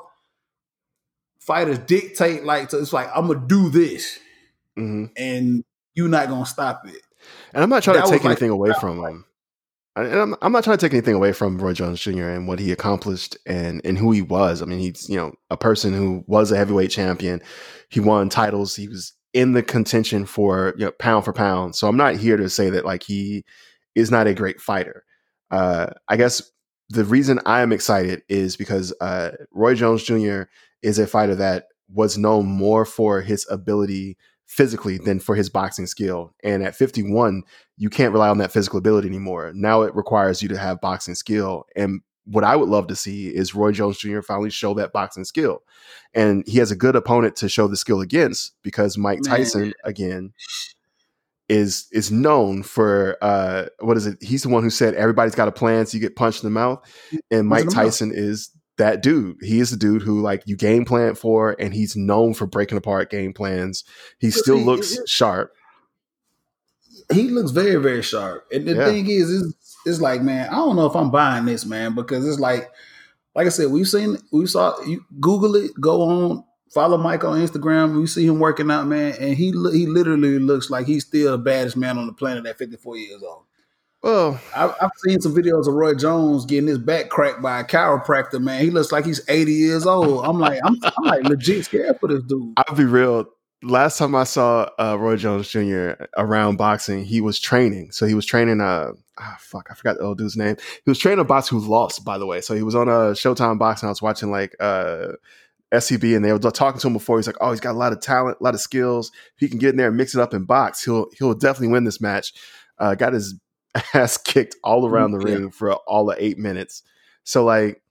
[SPEAKER 1] fighters dictate like it's like I'm gonna do this, mm-hmm. and you're not gonna stop it.
[SPEAKER 2] And I'm not trying that to take anything like, away from him and I'm, I'm not trying to take anything away from Roy Jones Jr. and what he accomplished and and who he was. I mean, he's you know a person who was a heavyweight champion. He won titles. He was in the contention for you know, pound for pound. So I'm not here to say that like he is not a great fighter. Uh, I guess the reason I am excited is because uh, Roy Jones Jr. is a fighter that was known more for his ability physically than for his boxing skill. And at 51, you can't rely on that physical ability anymore. Now it requires you to have boxing skill. And what I would love to see is Roy Jones Jr. finally show that boxing skill. And he has a good opponent to show the skill against because Mike Man. Tyson, again, is is known for uh what is it? He's the one who said everybody's got a plan, so you get punched in the mouth. And Mike Tyson is that dude. He is the dude who like you game plan for, and he's known for breaking apart game plans. He still see, looks it, sharp.
[SPEAKER 1] He looks very, very sharp. And the yeah. thing is, it's, it's like, man, I don't know if I'm buying this, man, because it's like, like I said, we've seen, we saw, you Google it, go on, follow Mike on Instagram. We see him working out, man, and he he literally looks like he's still the baddest man on the planet at 54 years old. Well, I've, I've, seen some videos of Roy Jones getting his back cracked by a chiropractor. Man, he looks like he's eighty years old. I'm like, I'm, I'm like legit scared for this dude.
[SPEAKER 2] I'll be real. last time I saw uh, Roy Jones Jr. around boxing, he was training. So he was training. Uh, oh, fuck, I forgot the old dude's name. He was training a boxer who lost, by the way. So he was on a Showtime boxing. I was watching like uh, SCB, and they were talking to him before. He's like, "Oh, he's got a lot of talent, a lot of skills. If he can get in there and mix it up in box, he'll he'll definitely win this match." Uh, got his ass kicked all around the yeah. ring for all of eight minutes. So like,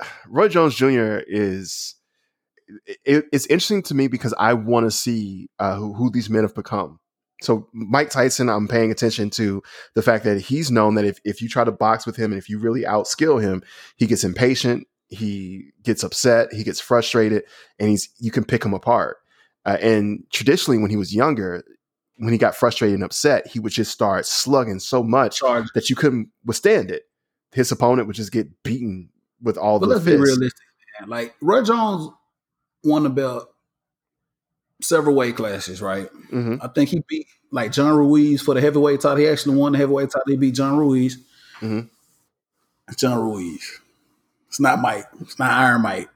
[SPEAKER 2] Roy Jones Jr. is it, it's interesting to me because I want to see uh, who, who these men have become. So Mike Tyson, I'm paying attention to the fact that he's known that if, if you try to box with him and if you really outskill him, he gets impatient, he gets upset, he gets frustrated, and he's you can pick him apart. Uh, and traditionally, when he was younger, when he got frustrated and upset, he would just start slugging so much Charge. that you couldn't withstand it. His opponent would just get beaten with all but the. Let's fists. be realistic.
[SPEAKER 1] Man. Like Roy Jones won the belt several weight classes, right? Mm-hmm. I think he beat like John Ruiz for the heavyweight title. He actually won the heavyweight title. He beat John Ruiz. Mm-hmm. John Ruiz. It's not Mike. It's not Iron Mike.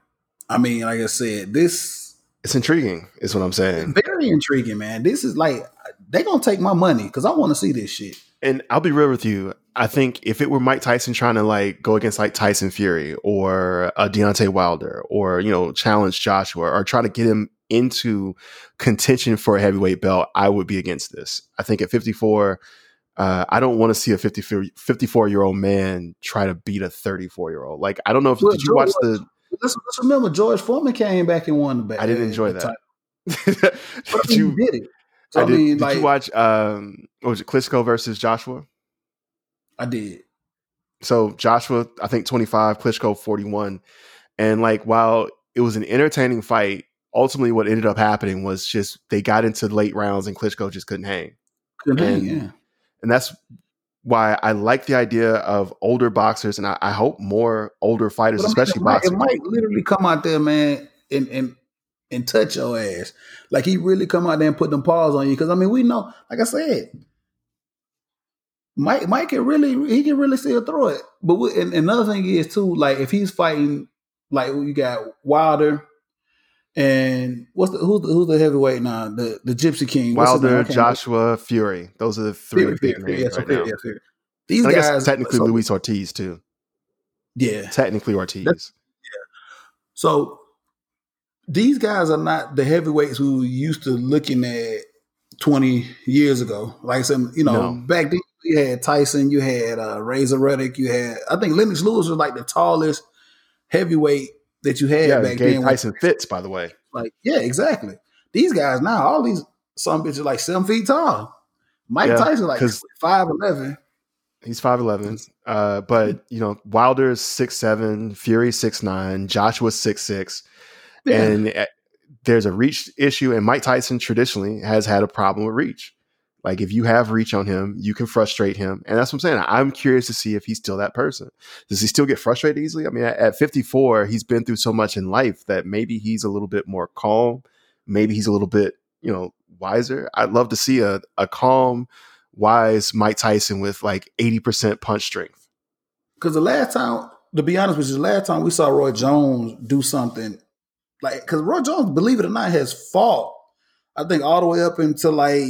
[SPEAKER 1] I mean, like I said, this
[SPEAKER 2] it's intriguing. Is what I'm saying.
[SPEAKER 1] Very intriguing, man. This is like they're gonna take my money because I want to see this shit.
[SPEAKER 2] And I'll be real with you. I think if it were Mike Tyson trying to like go against like Tyson Fury or a Deontay Wilder or you know challenge Joshua or try to get him into contention for a heavyweight belt, I would be against this. I think at 54, uh, I don't want to see a 54 year old man try to beat a 34 year old. Like I don't know if well, did you watch the.
[SPEAKER 1] Let's, let's, remember George Foreman came back and won the
[SPEAKER 2] back. I didn't enjoy that. did you did it? So, I, I did, mean, did like, you watch um, what was it, Klitschko versus Joshua?
[SPEAKER 1] I did.
[SPEAKER 2] So Joshua, I think 25, Klitschko 41. And like while it was an entertaining fight, ultimately what ended up happening was just they got into late rounds and Klitschko just couldn't hang.
[SPEAKER 1] Couldn't and, hang, yeah.
[SPEAKER 2] And that's why I like the idea of older boxers, and I, I hope more older fighters, I mean, especially boxers.
[SPEAKER 1] Might, it might literally come out there, man, and and and touch your ass. Like he really come out there and put them paws on you. Because I mean, we know, like I said, Mike Mike can really he can really still throw it. But we, and, another thing is too, like if he's fighting, like you got Wilder. And what's the who's the, who's the heavyweight now? The the Gypsy King.
[SPEAKER 2] Wilder, Joshua, Fury. Those are the three Fury, big Fury, names yeah, right Fury, now. Yeah. These and guys technically so, Luis Ortiz too.
[SPEAKER 1] Yeah,
[SPEAKER 2] technically Ortiz.
[SPEAKER 1] That's, yeah. So these guys are not the heavyweights who used to looking at 20 years ago. Like some, you know, no. back then you had Tyson, you had uh, Razor Ruddock, you had I think Lennox Lewis was like the tallest heavyweight that you had yeah, back then.
[SPEAKER 2] Tyson fits, by the way.
[SPEAKER 1] Like, yeah, exactly. These guys now, all these some bitches like seven feet tall. Mike yeah, Tyson like five eleven.
[SPEAKER 2] He's five eleven. Uh, but you know, Wilder's six seven, Fury six nine, Joshua six six. Yeah. And eh, there's a reach issue, and Mike Tyson traditionally has had a problem with reach. Like if you have reach on him, you can frustrate him, and that's what I'm saying. I'm curious to see if he's still that person. Does he still get frustrated easily? I mean, at 54, he's been through so much in life that maybe he's a little bit more calm. Maybe he's a little bit, you know, wiser. I'd love to see a a calm, wise Mike Tyson with like 80% punch strength.
[SPEAKER 1] Because the last time, to be honest with you, the last time we saw Roy Jones do something like because Roy Jones, believe it or not, has fought. I think all the way up until like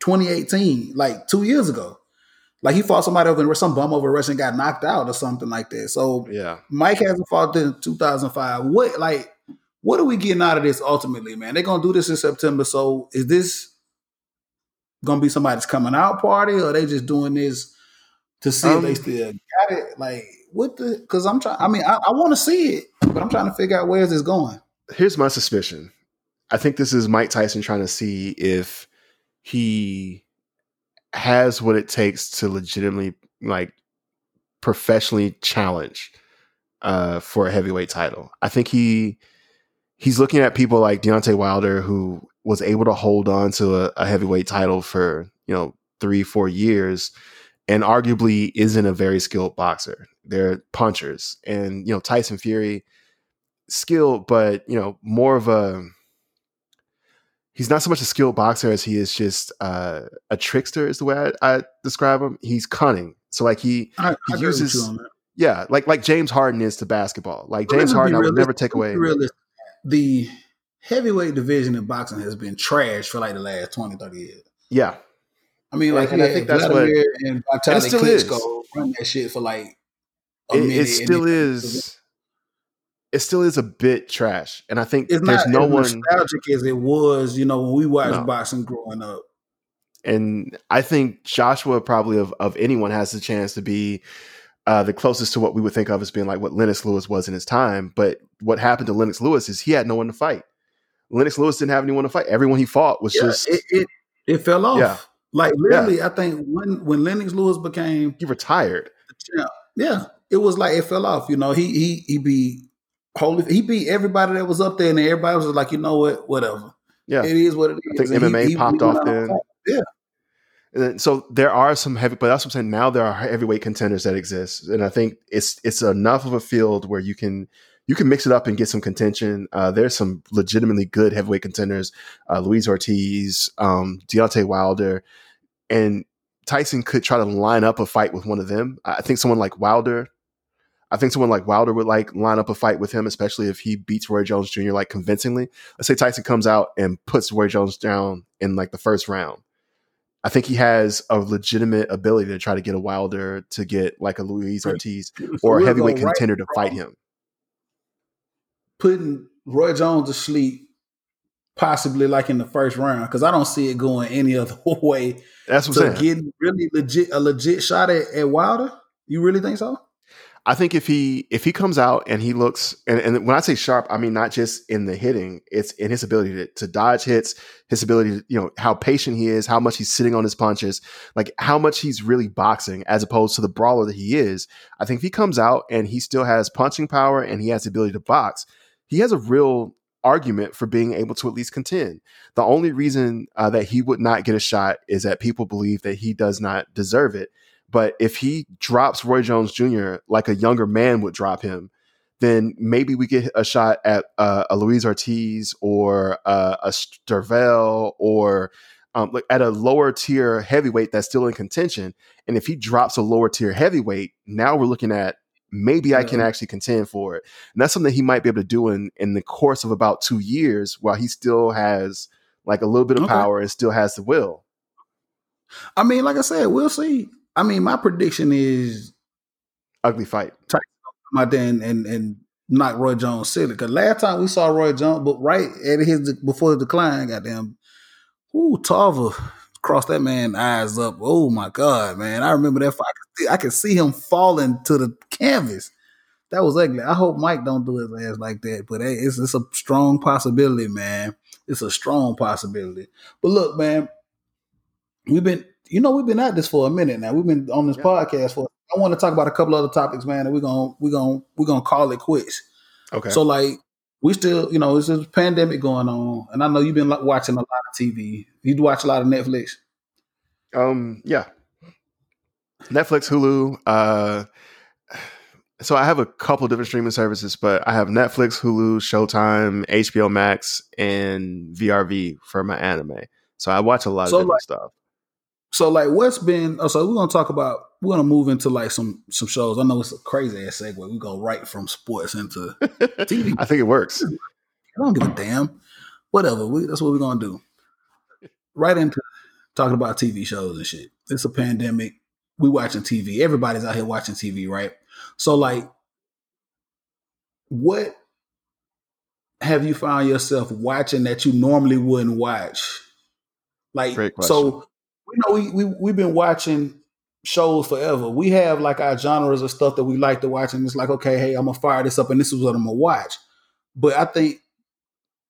[SPEAKER 1] 2018, like two years ago. Like he fought somebody over some bum over wrestling got knocked out or something like that. So
[SPEAKER 2] yeah,
[SPEAKER 1] Mike hasn't fought in 2005. What like what are we getting out of this ultimately, man? They're gonna do this in September. So is this gonna be somebody's coming out party, or they just doing this to see um, if they um, still got it? Like what the? Because I'm trying. I mean, I, I want to see it, but I'm trying to figure out where is this going.
[SPEAKER 2] Here's my suspicion. I think this is Mike Tyson trying to see if he has what it takes to legitimately, like, professionally challenge uh, for a heavyweight title. I think he he's looking at people like Deontay Wilder, who was able to hold on to a, a heavyweight title for you know three, four years, and arguably isn't a very skilled boxer. They're punchers, and you know Tyson Fury, skilled, but you know more of a. He's not so much a skilled boxer as he is just uh, a trickster. Is the way I, I, describe him. He's cunning. So like he I, he uses yeah, like like James Harden is to basketball. Like James Harden, I would never take away
[SPEAKER 1] the heavyweight division in boxing has been trash for like the last 20, 30 years.
[SPEAKER 2] Yeah.
[SPEAKER 1] I mean, like,
[SPEAKER 2] and I think that's what
[SPEAKER 1] and Vitaly Klitschko run that shit for like a
[SPEAKER 2] it, it, still is. It still is a bit trash, and I think
[SPEAKER 1] it's
[SPEAKER 2] there's no
[SPEAKER 1] as
[SPEAKER 2] one
[SPEAKER 1] nostalgic as it was, you know, when we watched
[SPEAKER 2] No.
[SPEAKER 1] boxing growing up.
[SPEAKER 2] and I think Joshua probably of, of anyone has the chance to be uh, the closest to what we would think of as being like what Lennox Lewis was in his time. But what happened to Lennox Lewis is he had no one to fight. Lennox Lewis didn't have anyone to fight. Everyone he fought was
[SPEAKER 1] Yeah,
[SPEAKER 2] just
[SPEAKER 1] it, it it fell off.
[SPEAKER 2] Yeah.
[SPEAKER 1] Like literally, I think when when Lennox Lewis became
[SPEAKER 2] he retired.
[SPEAKER 1] champ, yeah, it was like it fell off. You know, he he he beat holy he beat everybody that was up there, and everybody was like, you know what, whatever.
[SPEAKER 2] Yeah.
[SPEAKER 1] It is what it is.
[SPEAKER 2] I think
[SPEAKER 1] And
[SPEAKER 2] MMA popped off then.
[SPEAKER 1] Yeah,
[SPEAKER 2] And so there are some heavy, but that's what I'm saying. Now there are heavyweight contenders that exist, and I think it's it's enough of a field where you can you can mix it up and get some contention. Uh, there's some legitimately good heavyweight contenders: uh, Luis Ortiz, um, Deontay Wilder, and Tyson could try to line up a fight with one of them. I think someone like Wilder. I think someone like Wilder would like line up a fight with him, especially if he beats Roy Jones Jr. like convincingly. Let's say Tyson comes out and puts Roy Jones down in like the first round. I think he has a legitimate ability to try to get a Wilder to get like a Luis Ortiz or a heavyweight contender to fight him.
[SPEAKER 1] Putting Roy Jones to sleep, possibly like in the first round, because I don't see it going any other way.
[SPEAKER 2] That's what I'm saying.
[SPEAKER 1] getting really legit a legit shot at, at Wilder. You really think so?
[SPEAKER 2] I think if he if he comes out and he looks and, and when I say sharp, I mean not just in the hitting, it's in his ability to, to dodge hits, his ability to, you know, how patient he is, how much he's sitting on his punches, like how much he's really boxing as opposed to the brawler that he is. I think if he comes out and he still has punching power and he has the ability to box, he has a real argument for being able to at least contend. The only reason uh, that he would not get a shot is that people believe that he does not deserve it. But if he drops Roy Jones Jr. like a younger man would drop him, then maybe we get a shot at uh, a Luis Ortiz or uh, a Stiverne or um, like at a lower tier heavyweight that's still in contention. And if he drops a lower tier heavyweight, now we're looking at maybe I can actually contend for it. And that's something he might be able to do in in the course of about two years while he still has like a little bit of
[SPEAKER 1] Okay.
[SPEAKER 2] power and still has the will.
[SPEAKER 1] I mean, like I said, we'll see. I mean, my prediction is
[SPEAKER 2] Ugly fight.
[SPEAKER 1] come out there and and, and knock Roy Jones silly. Because last time we saw Roy Jones, but right at his before the decline, goddamn, ooh, Tarver crossed that man eyes up. Oh my god, man! I remember that fight. I could see, I could see him falling to the canvas. That was ugly. I hope Mike don't do his ass like that. But hey, it's it's a strong possibility, man. It's a strong possibility. But look, man, we've been you know we've been at this for a minute now. We've been on this
[SPEAKER 2] Yeah.
[SPEAKER 1] podcast for. I want to talk about a couple other topics, man. And we're gonna we're gonna we're gonna call it quits.
[SPEAKER 2] Okay.
[SPEAKER 1] So like we still, you know, it's a pandemic going on, and I know you've been like, watching a lot of TV. You watch a lot of Netflix.
[SPEAKER 2] Um, yeah. Netflix, Hulu. Uh, so I have a couple different streaming services, but I have Netflix, Hulu, Showtime, HBO Max, and VRV for my anime. So I watch a lot
[SPEAKER 1] So,
[SPEAKER 2] of different
[SPEAKER 1] like-
[SPEAKER 2] stuff.
[SPEAKER 1] So like, what's been? Oh, so we're gonna talk about. We're gonna move into like some some shows. I know it's a crazy ass segue. We go right from sports into. TV.
[SPEAKER 2] I think it works.
[SPEAKER 1] I don't give a damn. Whatever. We, that's what we're gonna do. Right into talking about TV shows and shit. It's a pandemic. We watching TV. Everybody's out here watching TV, right? So like, what have you found yourself watching that you normally wouldn't watch? Like,
[SPEAKER 2] Great question.
[SPEAKER 1] so you know, we we we've been watching shows forever. We have like our genres of stuff that we like to watch, and it's like, okay, hey, I'm gonna fire this up, and this is what I'm gonna watch. But I think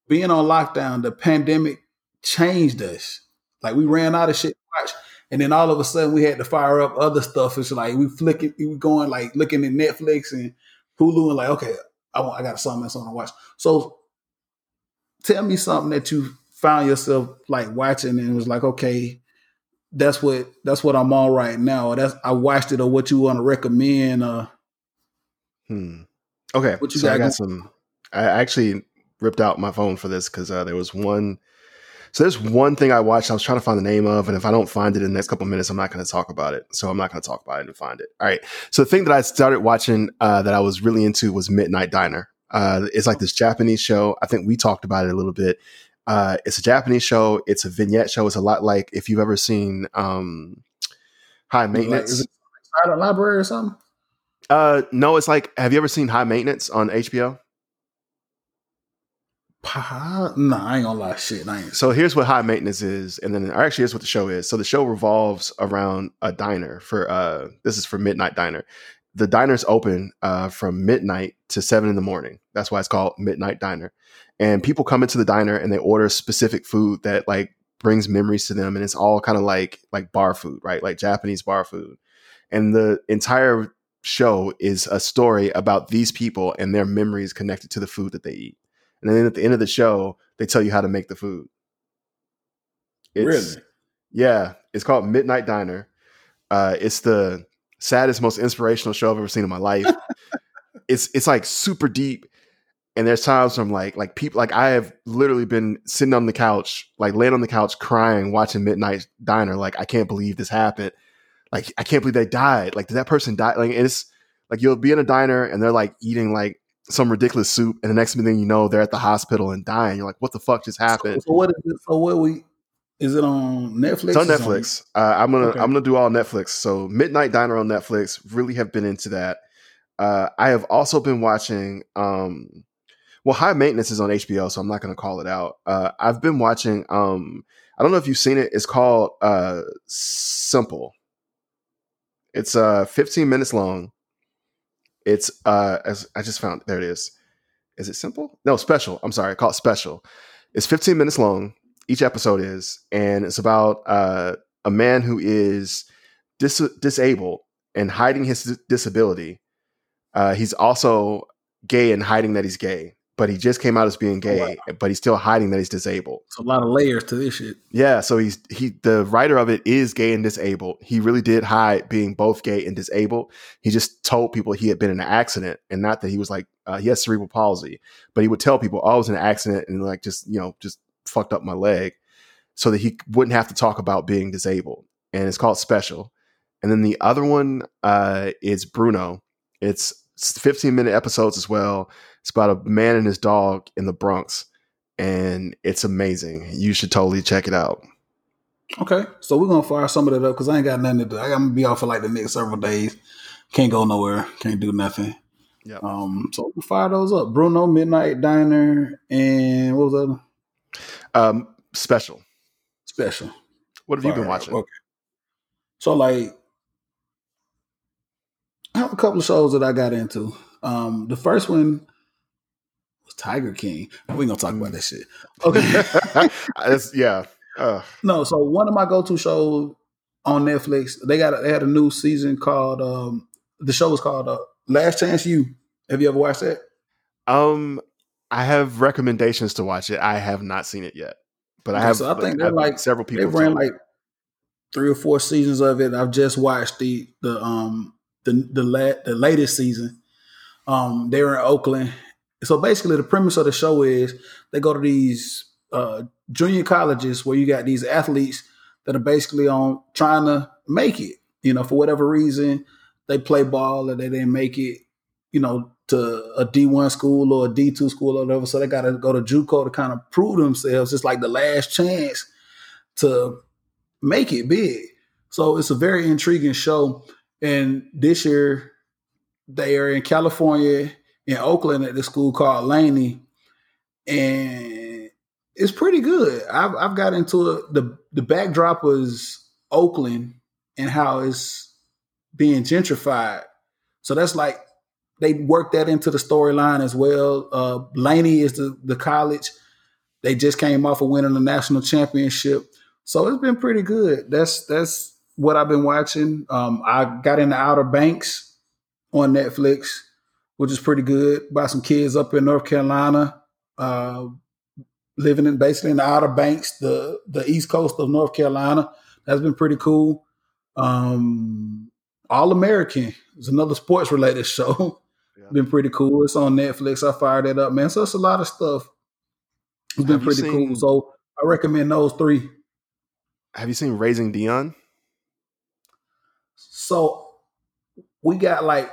[SPEAKER 1] being on lockdown, the pandemic changed us. Like we ran out of shit to watch, and then all of a sudden we had to fire up other stuff. It's like we flicking, we going like looking at Netflix and Hulu, and like, okay, I want, I got something else I want to watch. So tell me something that you found yourself like watching, and was like, okay, that's what that's what I'm on right now. That's I watched it, or what you want to recommend. Uh,
[SPEAKER 2] Hmm. Okay.
[SPEAKER 1] What you
[SPEAKER 2] so I
[SPEAKER 1] got
[SPEAKER 2] got
[SPEAKER 1] going?
[SPEAKER 2] some. I actually ripped out my phone for this because uh, there was one. So there's one thing I watched. I was trying to find the name of, and if I don't find it in the next couple minutes, I'm not going to talk about it. So I'm not going to talk about it and find it. All right. So the thing that I started watching uh, that I was really into was Midnight Diner. Uh, it's like this Japanese show. I think we talked about it a little bit. Uh, it's a Japanese show. It's a vignette show. It's a lot like if you've ever seen um, High Maintenance.
[SPEAKER 1] Is it Silent Library or something?
[SPEAKER 2] Uh, no, it's like have you ever seen High Maintenance on HBO?
[SPEAKER 1] No, I ain't gonna lie. Shit, I ain't.
[SPEAKER 2] So here's what high maintenance is, and then actually here's what the show is. So the show revolves around a diner for uh this is for Midnight Diner. The diner's open uh from midnight to seven in the morning. That's why it's called Midnight Diner. And people come into the diner and they order specific food that like brings memories to them, and it's all kind of like like bar food, right? Like Japanese bar food. And the entire show is a story about these people and their memories connected to the food that they eat and then at the end of the show, they tell you how to make the food.
[SPEAKER 1] It's, really?
[SPEAKER 2] Yeah, it's called Midnight Diner. Uh, it's the saddest, most inspirational show I've ever seen in my life. it's it's like super deep, and there's times I'm like like people like I have literally been sitting on the couch, like laying on the couch crying, watching Midnight Diner. Like I can't believe this happened. Like I can't believe they died. Like did that person die? Like it's like you'll be in a diner and they're like eating like some ridiculous soup, and the next thing you know, they're at the hospital and dying. You're like, what the fuck just happened?
[SPEAKER 1] So, so what is it? So what we is it on Netflix?
[SPEAKER 2] It's on Netflix. Uh, I'm gonna okay. I'm gonna do all Netflix. So Midnight Diner on Netflix. Really have been into that. Uh, I have also been watching. Um, well, High Maintenance is on HBO, so I'm not gonna call it out. Uh, I've been watching. Um, I don't know if you've seen it. It's called uh, Simple. It's uh 15 minutes long. It's uh as I just found there it is. Is it simple? No, special. I'm sorry, I call it special. It's 15 minutes long. Each episode is, and it's about uh, a man who is dis- disabled and hiding his disability. Uh, he's also gay and hiding that he's gay but he just came out as being oh, gay, wow. but he's still hiding that he's disabled.
[SPEAKER 1] It's a lot of layers to this shit.
[SPEAKER 2] Yeah, so he's he the writer of it is gay and disabled. He really did hide being both gay and disabled. He just told people he had been in an accident, and not that he was like uh, he has cerebral palsy, but he would tell people, "Oh, I was in an accident and like just you know just fucked up my leg," so that he wouldn't have to talk about being disabled. And it's called Special. And then the other one uh, is Bruno. It's 15 minute episodes as well it's about a man and his dog in the Bronx, and it's amazing. You should totally check it out.
[SPEAKER 1] Okay, so we're gonna fire some of that up because I ain't got nothing to do. I'm gonna be off for like the next several days. Can't go nowhere. Can't do nothing. Yeah. Um. So we'll fire those up. Bruno Midnight Diner and what was that?
[SPEAKER 2] Um. Special.
[SPEAKER 1] Special.
[SPEAKER 2] What have fire you been watching? Okay.
[SPEAKER 1] So like, I have a couple of shows that I got into. Um. The first one Tiger King. We ain't gonna talk about that shit.
[SPEAKER 2] Okay. yeah.
[SPEAKER 1] Uh. No, so one of my go-to shows on Netflix, they got a, they had a new season called um the show was called uh, Last Chance U. Have you ever watched that?
[SPEAKER 2] Um I have recommendations to watch it. I have not seen it yet. But I have
[SPEAKER 1] so I think they're like several people they ran like three or four seasons of it. I've just watched the the um the the la- the latest season. Um, they were in Oakland so basically, the premise of the show is they go to these uh, junior colleges where you got these athletes that are basically on trying to make it. You know, for whatever reason, they play ball or they didn't make it. You know, to a D one school or a D two school or whatever. So they got to go to JUCO to kind of prove themselves. It's like the last chance to make it big. So it's a very intriguing show. And this year, they are in California in Oakland at the school called Laney, and it's pretty good. I've I've got into it. the the backdrop was Oakland and how it's being gentrified. So that's like they worked that into the storyline as well. Uh, Laney is the the college. They just came off of winning the national championship, so it's been pretty good. That's that's what I've been watching. Um, I got into Outer Banks on Netflix which is pretty good. By some kids up in North Carolina, uh, living in basically in the Outer Banks, the the East Coast of North Carolina. That's been pretty cool. Um, All American is another sports related show. Yeah. Been pretty cool. It's on Netflix. I fired it up, man. So it's a lot of stuff. It's been pretty seen, cool. So I recommend those three.
[SPEAKER 2] Have you seen Raising Dion?
[SPEAKER 1] So we got like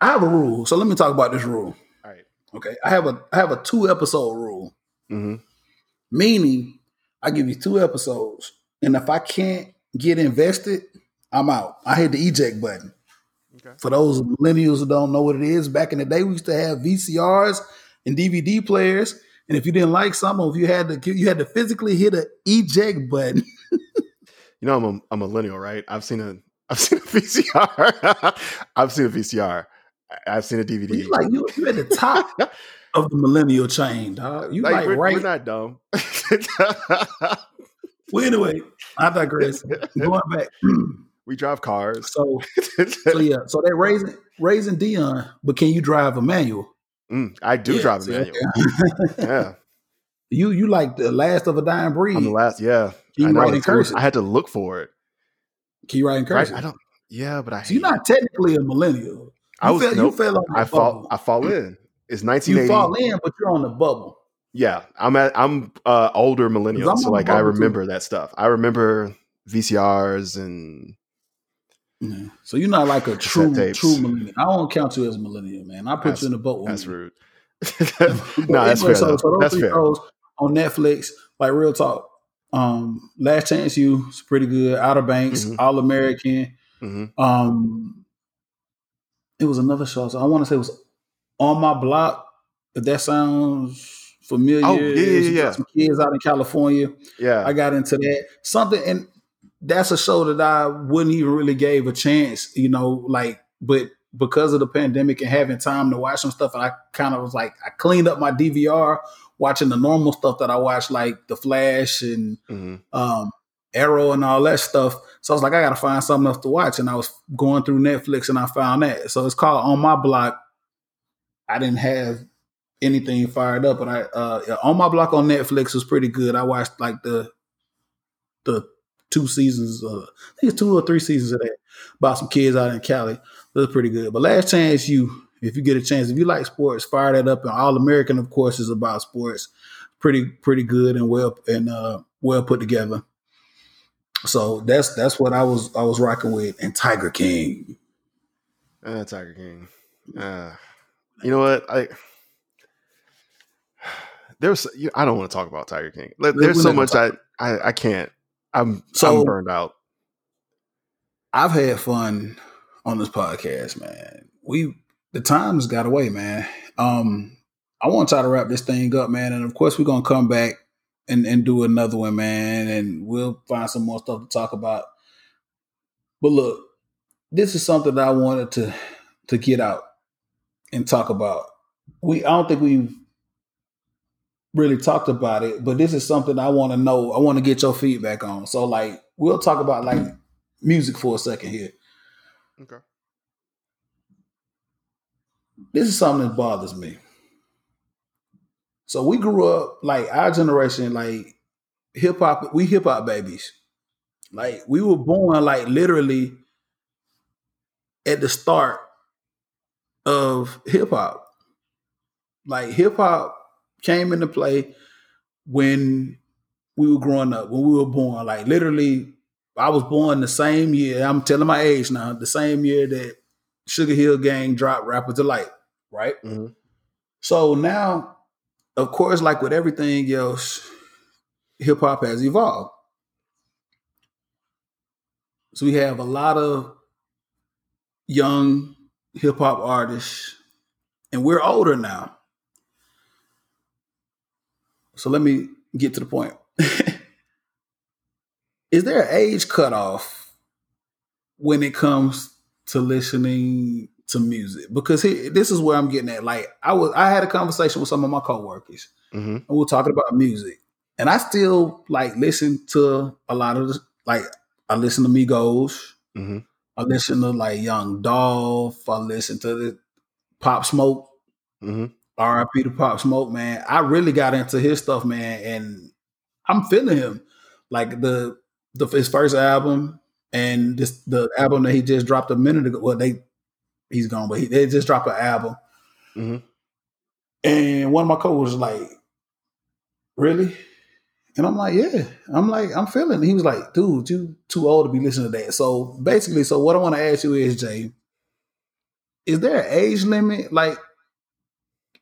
[SPEAKER 1] I have a rule. So let me talk about this rule.
[SPEAKER 2] All right.
[SPEAKER 1] Okay, I have a I have a two episode rule,
[SPEAKER 2] hmm
[SPEAKER 1] meaning I give you two episodes, and if I can't get invested, I'm out. I hit the eject button.
[SPEAKER 2] Okay.
[SPEAKER 1] For those millennials who don't know what it is, back in the day we used to have VCRs and DVD players, and if you didn't like some, or if you had to you had to physically hit an eject button.
[SPEAKER 2] You know, I'm a, a millennial, right? I've seen a I've seen a VCR. I've seen a VCR. I- I've seen a DVD.
[SPEAKER 1] You like you, you at the top of the millennial chain, dog. You like,
[SPEAKER 2] we're,
[SPEAKER 1] right.
[SPEAKER 2] we're not dumb.
[SPEAKER 1] well, anyway, I digress. Going back.
[SPEAKER 2] we drive cars.
[SPEAKER 1] So so yeah, so they're raising raising Dion, but can you drive a manual?
[SPEAKER 2] Mm, I do
[SPEAKER 1] Yeah,
[SPEAKER 2] drive a manual.
[SPEAKER 1] okay.
[SPEAKER 2] Yeah,
[SPEAKER 1] you you like the last of a dying breed.
[SPEAKER 2] I'm the last. Yeah,
[SPEAKER 1] Can
[SPEAKER 2] I
[SPEAKER 1] you
[SPEAKER 2] know.
[SPEAKER 1] write in cursive?
[SPEAKER 2] I had to look for it.
[SPEAKER 1] Can you write in
[SPEAKER 2] Right? I don't. Yeah, but I.
[SPEAKER 1] So you're not technically a millennial.
[SPEAKER 2] I was.
[SPEAKER 1] fell, you fell on
[SPEAKER 2] I fall. I fall in. It's 1980.
[SPEAKER 1] You
[SPEAKER 2] 1980.
[SPEAKER 1] fall in, but you're on the bubble.
[SPEAKER 2] Yeah, I'm at. I'm uh, older millennial, so like I
[SPEAKER 1] bubble, too.
[SPEAKER 2] remember that stuff. I remember VCRs and
[SPEAKER 1] Yeah. So you're not like a true true millennial. I don't count you as a millennial, man. I put
[SPEAKER 2] That's-
[SPEAKER 1] you in the boat.
[SPEAKER 2] that's rude. No, that's fair.
[SPEAKER 1] So, so those
[SPEAKER 2] That's
[SPEAKER 1] three
[SPEAKER 2] fair.
[SPEAKER 1] shows on Netflix, like real talk. Um, Last Chance U it's pretty good. Outer Banks,
[SPEAKER 2] Mhm.
[SPEAKER 1] All American.
[SPEAKER 2] hmm
[SPEAKER 1] Um, it was another show. So I want to say it was on my block. If that sounds familiar,
[SPEAKER 2] Oh, yeah, yeah, yeah,
[SPEAKER 1] Some kids out in California.
[SPEAKER 2] Yeah,
[SPEAKER 1] I got into that something, and that's a show that I wouldn't even really gave a chance. You know, like, but because of the pandemic and having time to watch some stuff, I kind of was like, I cleaned up my DVR watching the normal stuff that I watch, like The Flash and
[SPEAKER 2] hmm
[SPEAKER 1] um, Arrow and all that stuff. So I was like, I got to find something else to watch. And I was going through Netflix and I found that. So it's called On My Block. I didn't have anything fired up, but I uh, On My Block on Netflix was pretty good. I watched like the the two seasons, uh, I think it's two or three seasons of that about some kids out in Cali. It was pretty good. But Last Chance U, if you get a chance, if you like sports, fire that up. And All American, of course, is about sports. Pretty pretty good and well and uh, well put together. So that's that's what I was I was rocking with, and Tiger King.
[SPEAKER 2] Uh, Tiger King. Uh, you know what? I there's. you- I don't want to talk about Tiger King. There's so much I, I I can't. I'm
[SPEAKER 1] So-
[SPEAKER 2] I'm burned out.
[SPEAKER 1] I've had fun on this podcast, man. We the times got away, man. Um, I want to try to wrap this thing up, man, and of course we're gonna come back and and do another one, man, and we'll find some more stuff to talk about. But look, this is something that I wanted to to get out and talk about. We I don't think we've really talked about it, but this is something I want to know. I want to get your feedback on. So like we'll talk about like music for a second here.
[SPEAKER 2] Okay.
[SPEAKER 1] This is something that bothers me. So we grew up like our generation, like hip hop. We hip hop babies. Like we were born like literally at the start of hip hop. Like hip hop came into play when we were growing up, when we were born. Like literally, I was born the same year. I'm telling my age now. The same year that Sugar Hill Gang dropped "Rapper Delight," right?
[SPEAKER 2] Mhm.
[SPEAKER 1] So now, of course, like with everything else, hip hop has evolved. So we have a lot of young hip hop artists, and we're older now. So let me get to the point. Is there an age cutoff when it comes to listening to music? Because he, this is where I'm getting at. Like I was, I had a conversation with some of my coworkers,
[SPEAKER 2] hmm
[SPEAKER 1] and we're talking about music, and I still like listen to a lot of. Like I listen to Migos,
[SPEAKER 2] hmm
[SPEAKER 1] I listen to like Young Dolph, I listen to the Pop Smoke.
[SPEAKER 2] hmm
[SPEAKER 1] R.I.P. to Pop Smoke, man. I really got into his stuff, man, and I'm feeling him. Like the the his first album and this the album that he just dropped a minute ago. Well, they he's gone, but he, they just dropped an album.
[SPEAKER 2] hmm
[SPEAKER 1] And one of my coworkers was like, "Really?" And I'm like, "Yeah." I'm like, "I'm feeling." it." He was like, "Dude, you too old to be listening to that." So basically, so what I want to ask you is, Jay, is there an age limit? Like,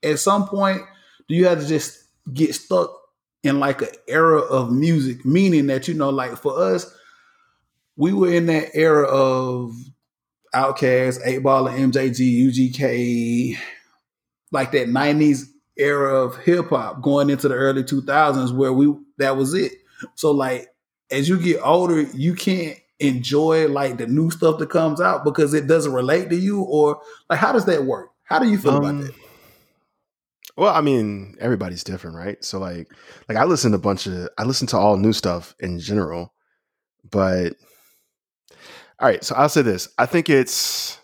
[SPEAKER 1] at some point do you have to just get stuck in like an era of music? Meaning that you know, like for us, we were in that era of Outkast, Eight Ball, and MJG, UGK, like that '90s era of hip hop going into the early 2000s, where we that was it. So like as you get older, you can't enjoy like the new stuff that comes out because it doesn't relate to you, or like how does that work? How do you feel um, about that?
[SPEAKER 2] Well, I mean, everybody's different, right? So like like I listen to a bunch of I listen to all new stuff in general, but all right, so I'll say this. I think it's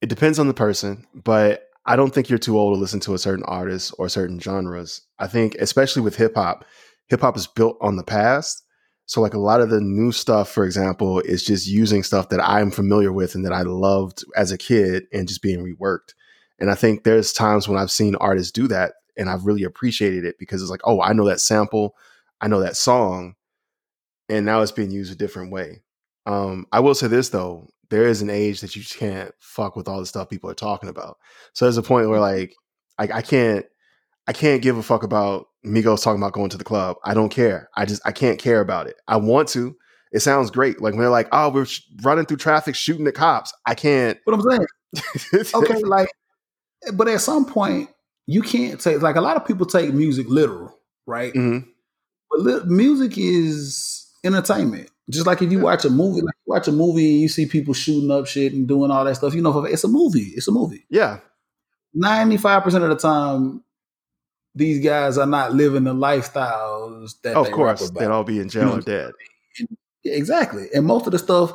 [SPEAKER 2] it depends on the person, but I don't think you're too old to listen to a certain artist or certain genres. I think especially with hip hop, hip hop is built on the past. So like a lot of the new stuff, for example, is just using stuff that I'm familiar with and that I loved as a kid and just being reworked. And I think there's times when I've seen artists do that and I've really appreciated it because it's like, oh, I know that sample, I know that song, and now it's being used a different way. Um, I will say this though, there is an age that you just can't fuck with all the stuff people are talking about. So there's a point where mm-hmm. like, like I can't, I can't give a fuck about Migos talking about going to the club. I don't care. I just I can't care about it. I want to. It sounds great. Like when they're like, "Oh, we're sh- running through traffic, shooting at cops." I can't.
[SPEAKER 1] What I'm saying. okay, like, but at some point, you can't take like a lot of people take music literal, right? Mm-hmm. But li- music is entertainment. Just like if you watch a movie, like watch a movie and you see people shooting up shit and doing all that stuff, you know, it's a movie. It's a movie.
[SPEAKER 2] Yeah.
[SPEAKER 1] 95% of the time, these guys are not living the lifestyles that
[SPEAKER 2] of course they'd all be in jail you know or dead.
[SPEAKER 1] exactly, and most of the stuff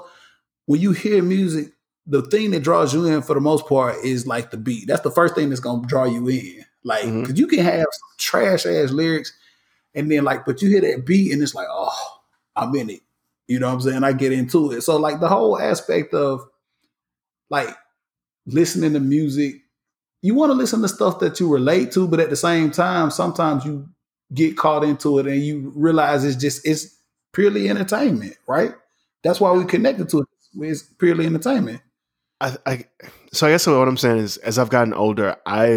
[SPEAKER 1] when you hear music, the thing that draws you in for the most part is like the beat. That's the first thing that's gonna draw you in. Like, mm-hmm. cause you can have trash ass lyrics, and then like, but you hear that beat, and it's like, oh, I'm in it. You know what I'm saying? I get into it. So like the whole aspect of like listening to music you want to listen to stuff that you relate to, but at the same time, sometimes you get caught into it and you realize it's just it's purely entertainment, right? That's why we connected to it. It's purely entertainment.
[SPEAKER 2] I, I so I guess what I'm saying is, as I've gotten older, I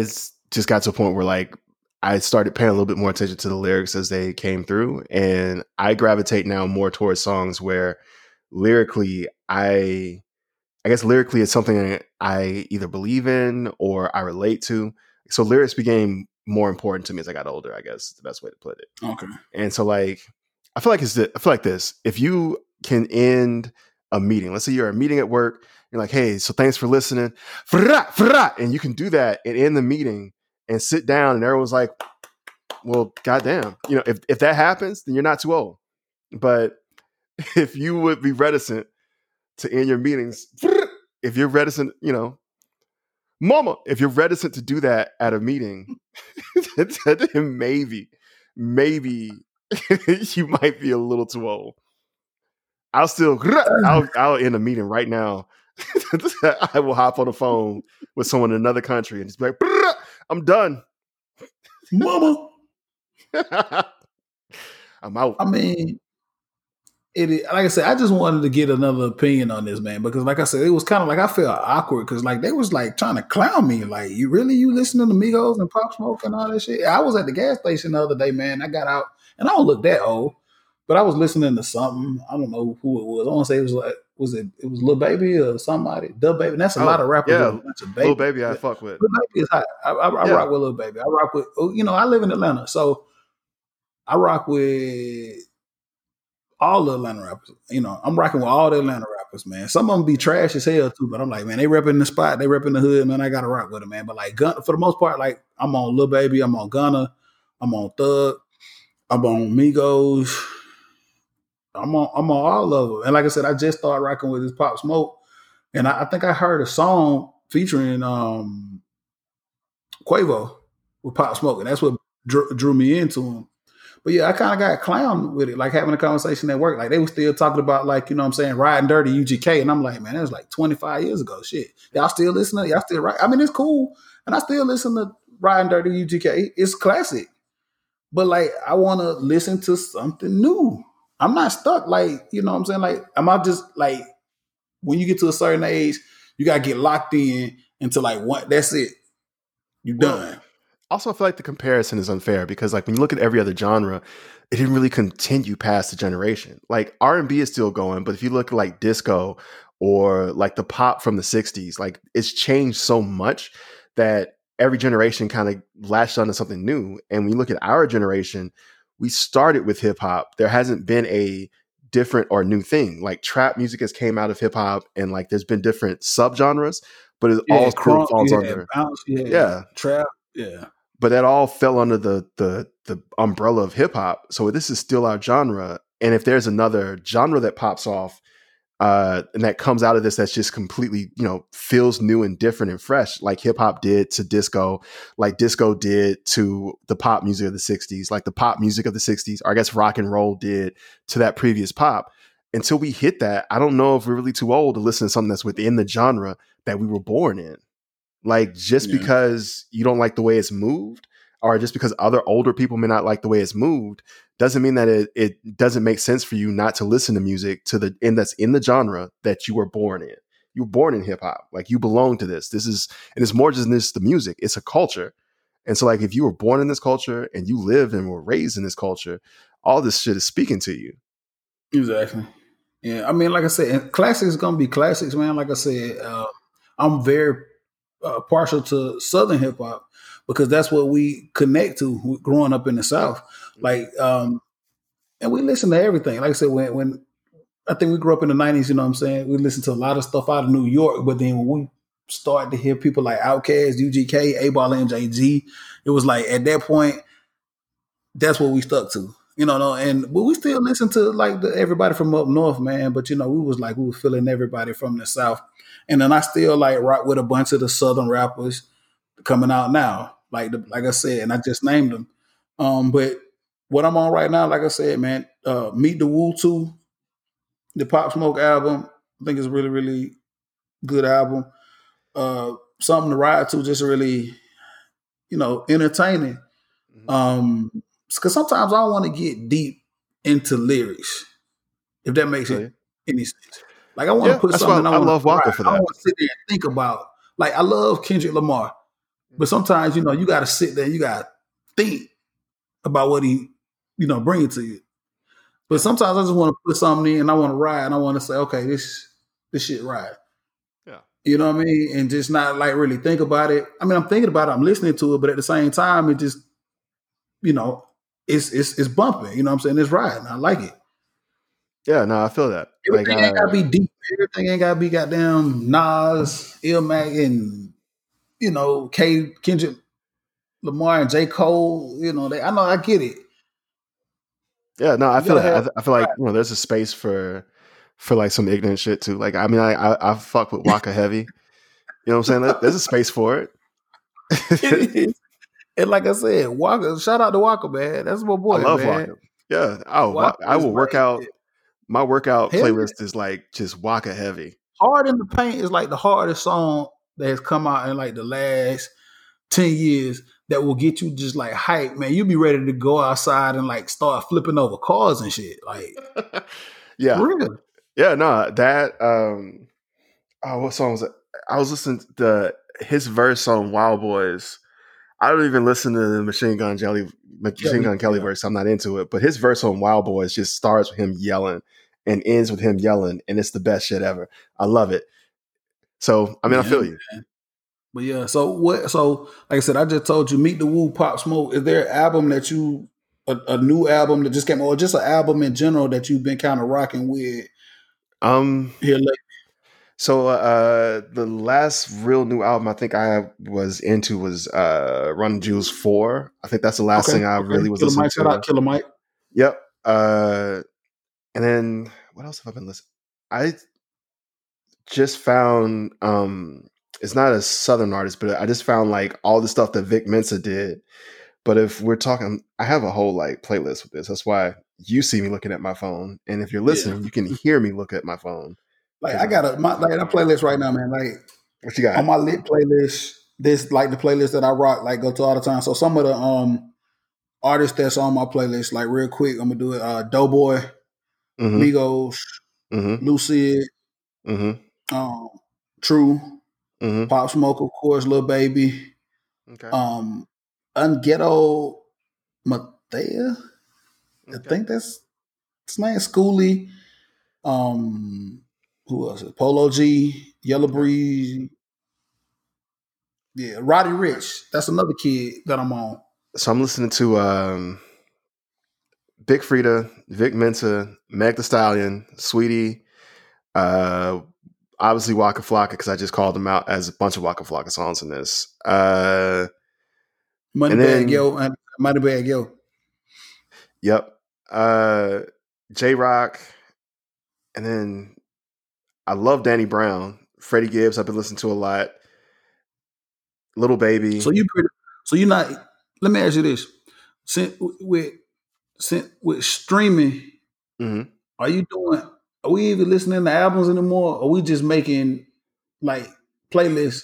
[SPEAKER 2] just got to a point where like I started paying a little bit more attention to the lyrics as they came through, and I gravitate now more towards songs where lyrically I I guess lyrically it's something I either believe in or I relate to. So lyrics became more important to me as I got older, I guess is the best way to put it.
[SPEAKER 1] Okay.
[SPEAKER 2] And so like I feel like it's the, I feel like this. If you can end a meeting, let's say you're a meeting at work, you're like, hey, so thanks for listening. And you can do that and end the meeting and sit down and everyone's like, well, goddamn. You know, if, if that happens, then you're not too old. But if you would be reticent to end your meetings. If you're reticent, you know, mama, if you're reticent to do that at a meeting, then maybe, maybe you might be a little too old. I'll still, I'll, I'll end a meeting right now. I will hop on the phone with someone in another country and just be like, I'm done.
[SPEAKER 1] Mama.
[SPEAKER 2] I'm out.
[SPEAKER 1] I mean, it like I said, I just wanted to get another opinion on this man because, like I said, it was kind of like I felt awkward because like they was like trying to clown me, like you really you listening to Migos and Pop Smoke and all that shit. I was at the gas station the other day, man. I got out and I don't look that old, but I was listening to something. I don't know who it was. I want to say it was like was it it was Lil Baby or somebody, DaBaby. And that's a oh, lot of rappers.
[SPEAKER 2] Yeah, Lil Baby, I fuck with.
[SPEAKER 1] Lil Baby is hot. I, I, I yeah. rock with Lil Baby. I rock with oh, you know I live in Atlanta, so I rock with all the Atlanta rappers. You know, I'm rocking with all the Atlanta rappers, man. Some of them be trash as hell too, but I'm like, man, they repping the spot, they repping the hood, man. I gotta rock with them, man. But like, Gun- for the most part, like I'm on Lil Baby, I'm on Gunna, I'm on Thug, I'm on Migos, I'm on I'm on all of them. And like I said, I just started rocking with this Pop Smoke, and I, I think I heard a song featuring um Quavo with Pop Smoke, and that's what drew, drew me into him. But yeah, I kind of got clown with it, like having a conversation at work. Like they were still talking about like, you know what I'm saying, riding dirty UGK. And I'm like, man, that was like 25 years ago. Shit. Y'all still listening? Y'all still right? I mean, it's cool. And I still listen to Riding Dirty UGK. It's classic. But like I want to listen to something new. I'm not stuck. Like, you know what I'm saying? Like, am I just like when you get to a certain age, you gotta get locked in into like one that's it. You done.
[SPEAKER 2] also I feel like the comparison is unfair because like when you look at every other genre, it didn't really continue past the generation. Like R and B is still going, but if you look at like disco or like the pop from the '60s, like it's changed so much that every generation kind of latched onto something new. And when you look at our generation, we started with hip hop. There hasn't been a different or new thing. Like trap music has came out of hip hop, and like there's been different subgenres, but it
[SPEAKER 1] Yeah,
[SPEAKER 2] all still falls
[SPEAKER 1] yeah,
[SPEAKER 2] under
[SPEAKER 1] bounce, yeah,
[SPEAKER 2] yeah.
[SPEAKER 1] trap, yeah.
[SPEAKER 2] But that all fell under the the the umbrella of hip hop. So this is still our genre. And if there's another genre that pops off, uh, and that comes out of this that's just completely, you know, feels new and different and fresh, like hip hop did to disco, like disco did to the pop music of the 60s, like the pop music of the 60s, or I guess rock and roll did to that previous pop. Until we hit that, I don't know if we're really too old to listen to something that's within the genre that we were born in. Like just
[SPEAKER 1] Yeah.
[SPEAKER 2] because you don't like the way it's moved, or just because other older people may not like the way it's moved, doesn't mean that it, it doesn't make sense for you not to listen to music to the in that's in the genre that you were born in. You were born in hip hop. Like you belong to this. This is and it's more just just the music. It's a culture. And so like if you were born in this culture and you live and were raised in this culture, all this shit is speaking to you.
[SPEAKER 1] Exactly. Yeah, I mean, like I said, classics is gonna be classics, man. Like I said, uh, I'm very uh, partial to Southern hip hop because that's what we connect to growing up in the South. Like, um, and we listen to everything. Like I said, when when I think we grew up in the '90s, you know what I'm saying? We listened to a lot of stuff out of New York, but then when we started to hear people like Outkast, UGK, A Ball, and JG, it was like at that point, that's what we stuck to. You know, no, and but we still listen to like the, everybody from up north, man. But you know, we was like we was feeling everybody from the south, and then I still like rock with a bunch of the southern rappers coming out now. Like the, like I said, and I just named them. Um, but what I'm on right now, like I said, man, uh, Meet the Woo two, the Pop Smoke album. I think it's really really good album. Uh, something to ride to, just really, you know, entertaining. Um, because sometimes I don't want to get deep into lyrics, if that makes
[SPEAKER 2] Feel
[SPEAKER 1] any sense. Like I want
[SPEAKER 2] Yeah,
[SPEAKER 1] to put something.
[SPEAKER 2] I
[SPEAKER 1] wanna
[SPEAKER 2] love Walker for that.
[SPEAKER 1] I want to sit there and think about. Like I love Kendrick Lamar, but sometimes you know you got to sit there. You got to think about what he, you know, bring it to you. But sometimes I just want to put something in. and I want to ride, and I want to say, okay, this this shit ride.
[SPEAKER 2] Yeah.
[SPEAKER 1] You know what I mean? And just not like really think about it. I mean, I'm thinking about it. I'm listening to it, but at the same time, it just, you know, it's it's it's bumping. You know what I'm saying? It's riding. I like it.
[SPEAKER 2] Yeah, no, I feel that. Like
[SPEAKER 1] Everything ain't
[SPEAKER 2] uh,
[SPEAKER 1] gotta be deep. Everything ain't gotta be goddamn Nas, Ilmac, and you know, K Kendrick Lamar and J. Cole. You know, they I know I get it.
[SPEAKER 2] Yeah, no, I
[SPEAKER 1] You
[SPEAKER 2] feel
[SPEAKER 1] gotta
[SPEAKER 2] that. I, I feel like you know, there's a space for for like some ignorant shit too. Like, I mean, I I, I fuck with Waka heavy. You know what I'm saying? There's a space for it.
[SPEAKER 1] It is. and like I said, Waka, shout out to Waka, man. That's my boy,
[SPEAKER 2] I love
[SPEAKER 1] man.
[SPEAKER 2] Waka. Yeah. Oh, Wa-
[SPEAKER 1] Waka
[SPEAKER 2] I will work
[SPEAKER 1] like-
[SPEAKER 2] out. My workout
[SPEAKER 1] yeah.
[SPEAKER 2] playlist is like just Waka heavy.
[SPEAKER 1] Hard in the Paint is like the hardest song that has come out in like the last 10 years that will get you just like hype, man. You'll be ready to go outside and like start flipping over cars and shit. Like,
[SPEAKER 2] yeah.
[SPEAKER 1] for real.
[SPEAKER 2] Yeah, no, that um oh what song was it? I was listening to his verse on Wild Boys. I don't even listen to the Machine Gun Jelly Machine Gun Kelly
[SPEAKER 1] yeah.
[SPEAKER 2] verse. I'm not into it. But his verse on Wild Boys just starts with him yelling and ends with him yelling, and it's the best shit ever. I love it. So I mean, I feel you.
[SPEAKER 1] man. But yeah, so what? So like I said, I just told you, Meet the Woo, Pop Smoke. Is there an album that you, a, a new album that just came, or just an album in general that you've been kind of rocking with
[SPEAKER 2] Um
[SPEAKER 1] here lately?
[SPEAKER 2] So uh the last real new album I think I was into was uh Run Juice 4. I think that's the last
[SPEAKER 1] Okay,
[SPEAKER 2] thing I
[SPEAKER 1] okay.
[SPEAKER 2] really was
[SPEAKER 1] Killer
[SPEAKER 2] listening
[SPEAKER 1] Mike,
[SPEAKER 2] to.
[SPEAKER 1] shout out Killer Mike.
[SPEAKER 2] Yep. Uh and then what else have I been listening? I just found um it's not a southern artist, but I just found like all the stuff that Vic Mensa did. But if we're talking I have a whole like playlist with this. That's why you see me looking at my phone. And if you're listening, you can hear me look at my phone.
[SPEAKER 1] Like I got a my like a playlist right now, man. Like
[SPEAKER 2] What you got?
[SPEAKER 1] on my lit playlist, this like the playlist that I rock, like go to all the time. So some of the um artists that's on my playlist, like real quick, I'm gonna do it. Uh Doughboy,
[SPEAKER 2] hmm
[SPEAKER 1] Migos,
[SPEAKER 2] hmm
[SPEAKER 1] Lucid,
[SPEAKER 2] hmm
[SPEAKER 1] um, True,
[SPEAKER 2] hmm
[SPEAKER 1] Pop Smoke, of course, Lil Baby,
[SPEAKER 2] Okay.
[SPEAKER 1] um, Unghetto Mathea. I think that's his name. Schoolie. Um, who else? Polo G, Yella Beezy. Yeah, Roddy Ricch. That's another kid that I'm on.
[SPEAKER 2] So I'm listening to um, Big Freedia, Vic Mensa, Meg The Stallion, Saweetie, uh, obviously Waka Flocka because I just called them out as a bunch of Waka Flocka songs in this. Uh, Moneybagg
[SPEAKER 1] Yo Moneybagg Yo.
[SPEAKER 2] Yep. Uh Jay Rock. And then I love Danny Brown. Freddie Gibbs, I've been listening to a lot. Lil Baby.
[SPEAKER 1] So you pretty. So you're not. Let me ask you this: since with since with streaming,
[SPEAKER 2] Mhm.
[SPEAKER 1] are you doing? Are we even listening to albums anymore? Or are we just making like playlists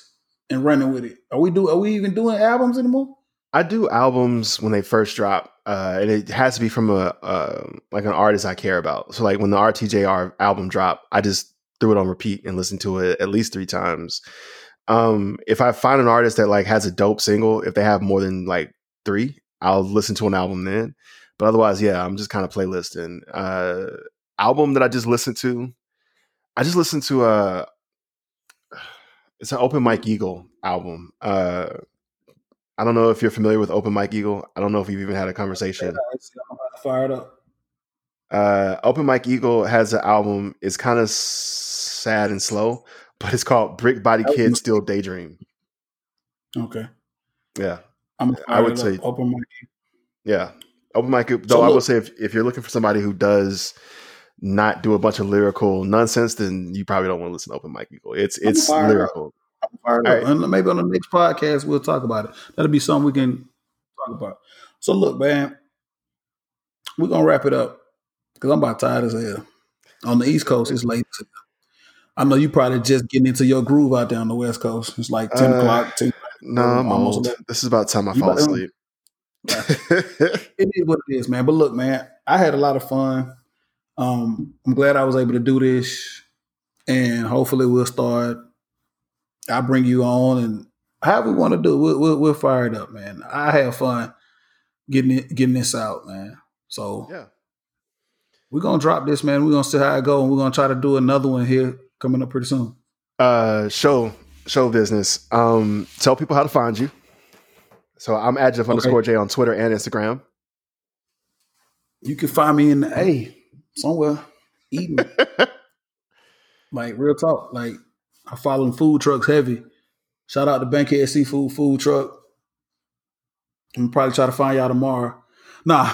[SPEAKER 1] and running with it? Are we do? Are we even doing albums anymore?
[SPEAKER 2] I do albums when they first drop, uh, and it has to be from a uh, like an artist I care about. So like when the RTJR album dropped, I just threw it on repeat and listened to it at least three times. Um, if I find an artist that like has a dope single, if they have more than like three, I'll listen to an album then. But otherwise, yeah, I'm just kind of playlisting. Uh, album that I just listened to, I just listened to a. It's an Open Mike Eagle album. Uh, I don't know if you're familiar with Open Mike Eagle. I don't know if you've even had a conversation.
[SPEAKER 1] I'm about to fire it up.
[SPEAKER 2] Uh, Open Mike Eagle has an album. It's kind of sad and slow, but it's called Brick Body Kid Still Daydream.
[SPEAKER 1] Okay,
[SPEAKER 2] Yeah,
[SPEAKER 1] I'm.
[SPEAKER 2] I would say-
[SPEAKER 1] open mic.
[SPEAKER 2] yeah. Open Mike. Though I
[SPEAKER 1] look-
[SPEAKER 2] will say, if, if you're looking for somebody who does not do a bunch of lyrical nonsense, then you probably don't want to listen to Open Mike Eagle. It's it's
[SPEAKER 1] fired up.
[SPEAKER 2] lyrical.
[SPEAKER 1] I'm fired And maybe on the next podcast we'll talk about it. That'll be something we can talk about. So look, man, we're gonna wrap it up because I'm about tired as hell. On the East Coast, it's late. I know you probably just getting into your groove out there on the West Coast. It's like ten
[SPEAKER 2] Uh,
[SPEAKER 1] o'clock. 10,
[SPEAKER 2] No, I'm
[SPEAKER 1] Almost
[SPEAKER 2] old. This is about time I
[SPEAKER 1] You
[SPEAKER 2] fall asleep.
[SPEAKER 1] it is what it is, man. But look, man, I had a lot of fun. Um, I'm glad I was able to do this, and hopefully we'll start. I'll bring you on, and however we want to do, it, we'll, we'll we'll fire it up, man. I have fun getting it, getting this out, man. So
[SPEAKER 2] yeah.
[SPEAKER 1] we're gonna drop this, man. We're gonna see how it go, and we're gonna try to do another one here coming up pretty soon.
[SPEAKER 2] uh show show business um tell people how to find you so i'm adjective
[SPEAKER 1] Okay.
[SPEAKER 2] underscore j on twitter and instagram
[SPEAKER 1] You can find me in the A somewhere eating. Like real talk. Like I' following food trucks heavy. Shout out to Bankhead Seafood Food Truck. I'm probably try to find y'all tomorrow. Nah.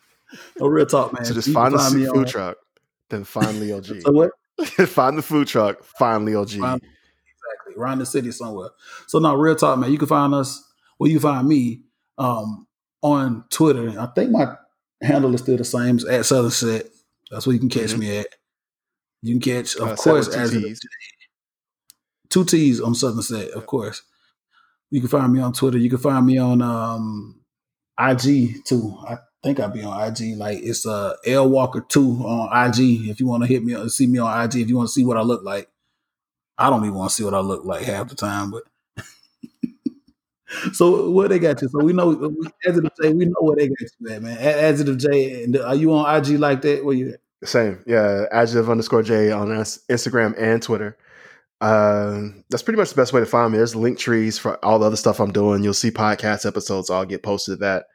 [SPEAKER 1] no real talk, man.
[SPEAKER 2] so just
[SPEAKER 1] You
[SPEAKER 2] find the
[SPEAKER 1] me
[SPEAKER 2] food
[SPEAKER 1] on-
[SPEAKER 2] truck then find leo g
[SPEAKER 1] So what?
[SPEAKER 2] find the food truck find leo g
[SPEAKER 1] Find- Exactly. Around the city somewhere. So no, real talk, man. You can find us well, you find me um on Twitter. I think my handle is still the same as at Southern Set. That's where you can catch
[SPEAKER 2] Mhm.
[SPEAKER 1] me at. You can catch, of
[SPEAKER 2] Uh,
[SPEAKER 1] course, as
[SPEAKER 2] Ts.
[SPEAKER 1] two T's on Southern Set, of course. You can find me on Twitter. You can find me on um, IG too. I think I'll be on IG. Like it's uh L Walker two on IG. If you want to hit me, see me on IG. If you want to see what I look like, I don't even want to see what I look like half the time. But so what they got you? So we know as of J, we know where they got you at, man. As of J, and are you on IG like that? Where you? At?
[SPEAKER 2] same yeah adjective underscore j on instagram and twitter um that's pretty much the best way to find me there's link trees for all the other stuff i'm doing you'll see podcast episodes i'll get posted to that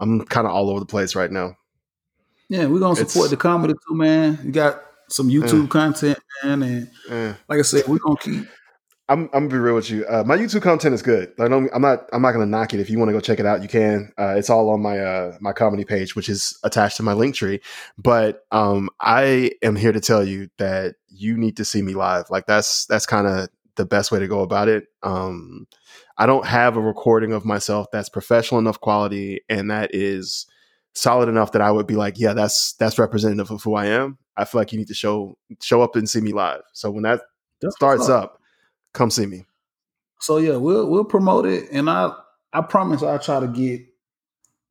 [SPEAKER 2] i'm kind of all over the place right now
[SPEAKER 1] Yeah, we're gonna support
[SPEAKER 2] It's-
[SPEAKER 1] the comedy too, man. You got some YouTube content, man, and
[SPEAKER 2] Eh.
[SPEAKER 1] like I said, we're gonna keep.
[SPEAKER 2] I'm, I'm gonna be real with you. Uh, my YouTube content is good. I'm I'm not I'm not gonna knock it. If you want to go check it out, you can. Uh, it's all on my uh, my comedy page, which is attached to my link tree. But um, I am here to tell you that you need to see me live. Like that's that's kind of the best way to go about it. Um, I don't have a recording of myself that's professional enough quality and that is solid enough that I would be like, yeah, that's that's representative of who I am. I feel like you need to show show up and see me live. So when that
[SPEAKER 1] That's
[SPEAKER 2] starts up, come see me.
[SPEAKER 1] So yeah, we'll we'll promote it, and I I promise I'll try to get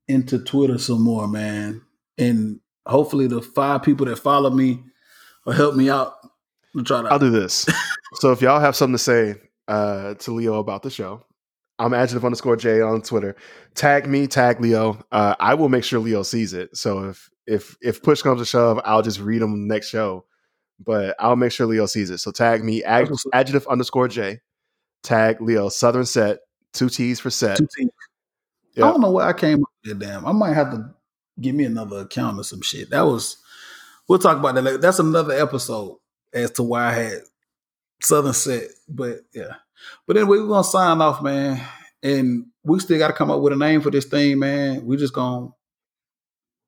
[SPEAKER 1] into Twitter some more, man, and hopefully the five people that follow me will help me out to try to.
[SPEAKER 2] I'll do this. so if y'all have something to say uh, to Leo about the show, I'm adjective underscore J on Twitter. Tag me, tag Leo. Uh, I will make sure Leo sees it. So if if if push comes to shove, I'll just read them next show. But I'll make sure Leo sees it. So tag me, ad- adjective underscore J. Tag Leo, Southern Set, two T's for set. Two T's.
[SPEAKER 1] Yep. I don't know where I came up with that damn. I might have to give me another account or some shit. That was we'll talk about that later. That's another episode as to why I had Southern Set. But yeah. But anyway, we're gonna sign off, man. And we still gotta come up with a name for this thing, man. We just gonna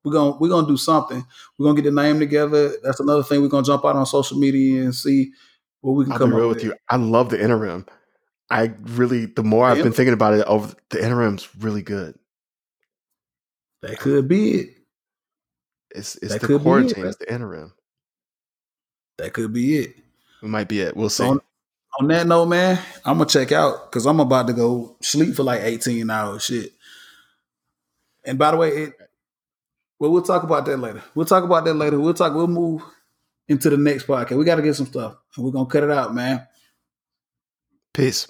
[SPEAKER 1] we're gonna we're gonna do something. We're gonna get the name together. That's another thing. We're gonna jump out on social media and see what we can
[SPEAKER 2] I'll
[SPEAKER 1] come
[SPEAKER 2] be real with. with you. I love the interim. I really the more I've been thinking about it over the interim's really good.
[SPEAKER 1] That could be it.
[SPEAKER 2] It's it's that the quarantine, it, it's the interim.
[SPEAKER 1] That could be it.
[SPEAKER 2] It might be it. We'll see.
[SPEAKER 1] On, on that note, man, I'm gonna check out because I'm about to go sleep for like 18 hours. Shit. And by the way, it, well, we'll talk about that later. We'll talk about that later. We'll talk. We'll move into the next podcast. We got to get some stuff, and we're gonna cut it out, man.
[SPEAKER 2] Peace.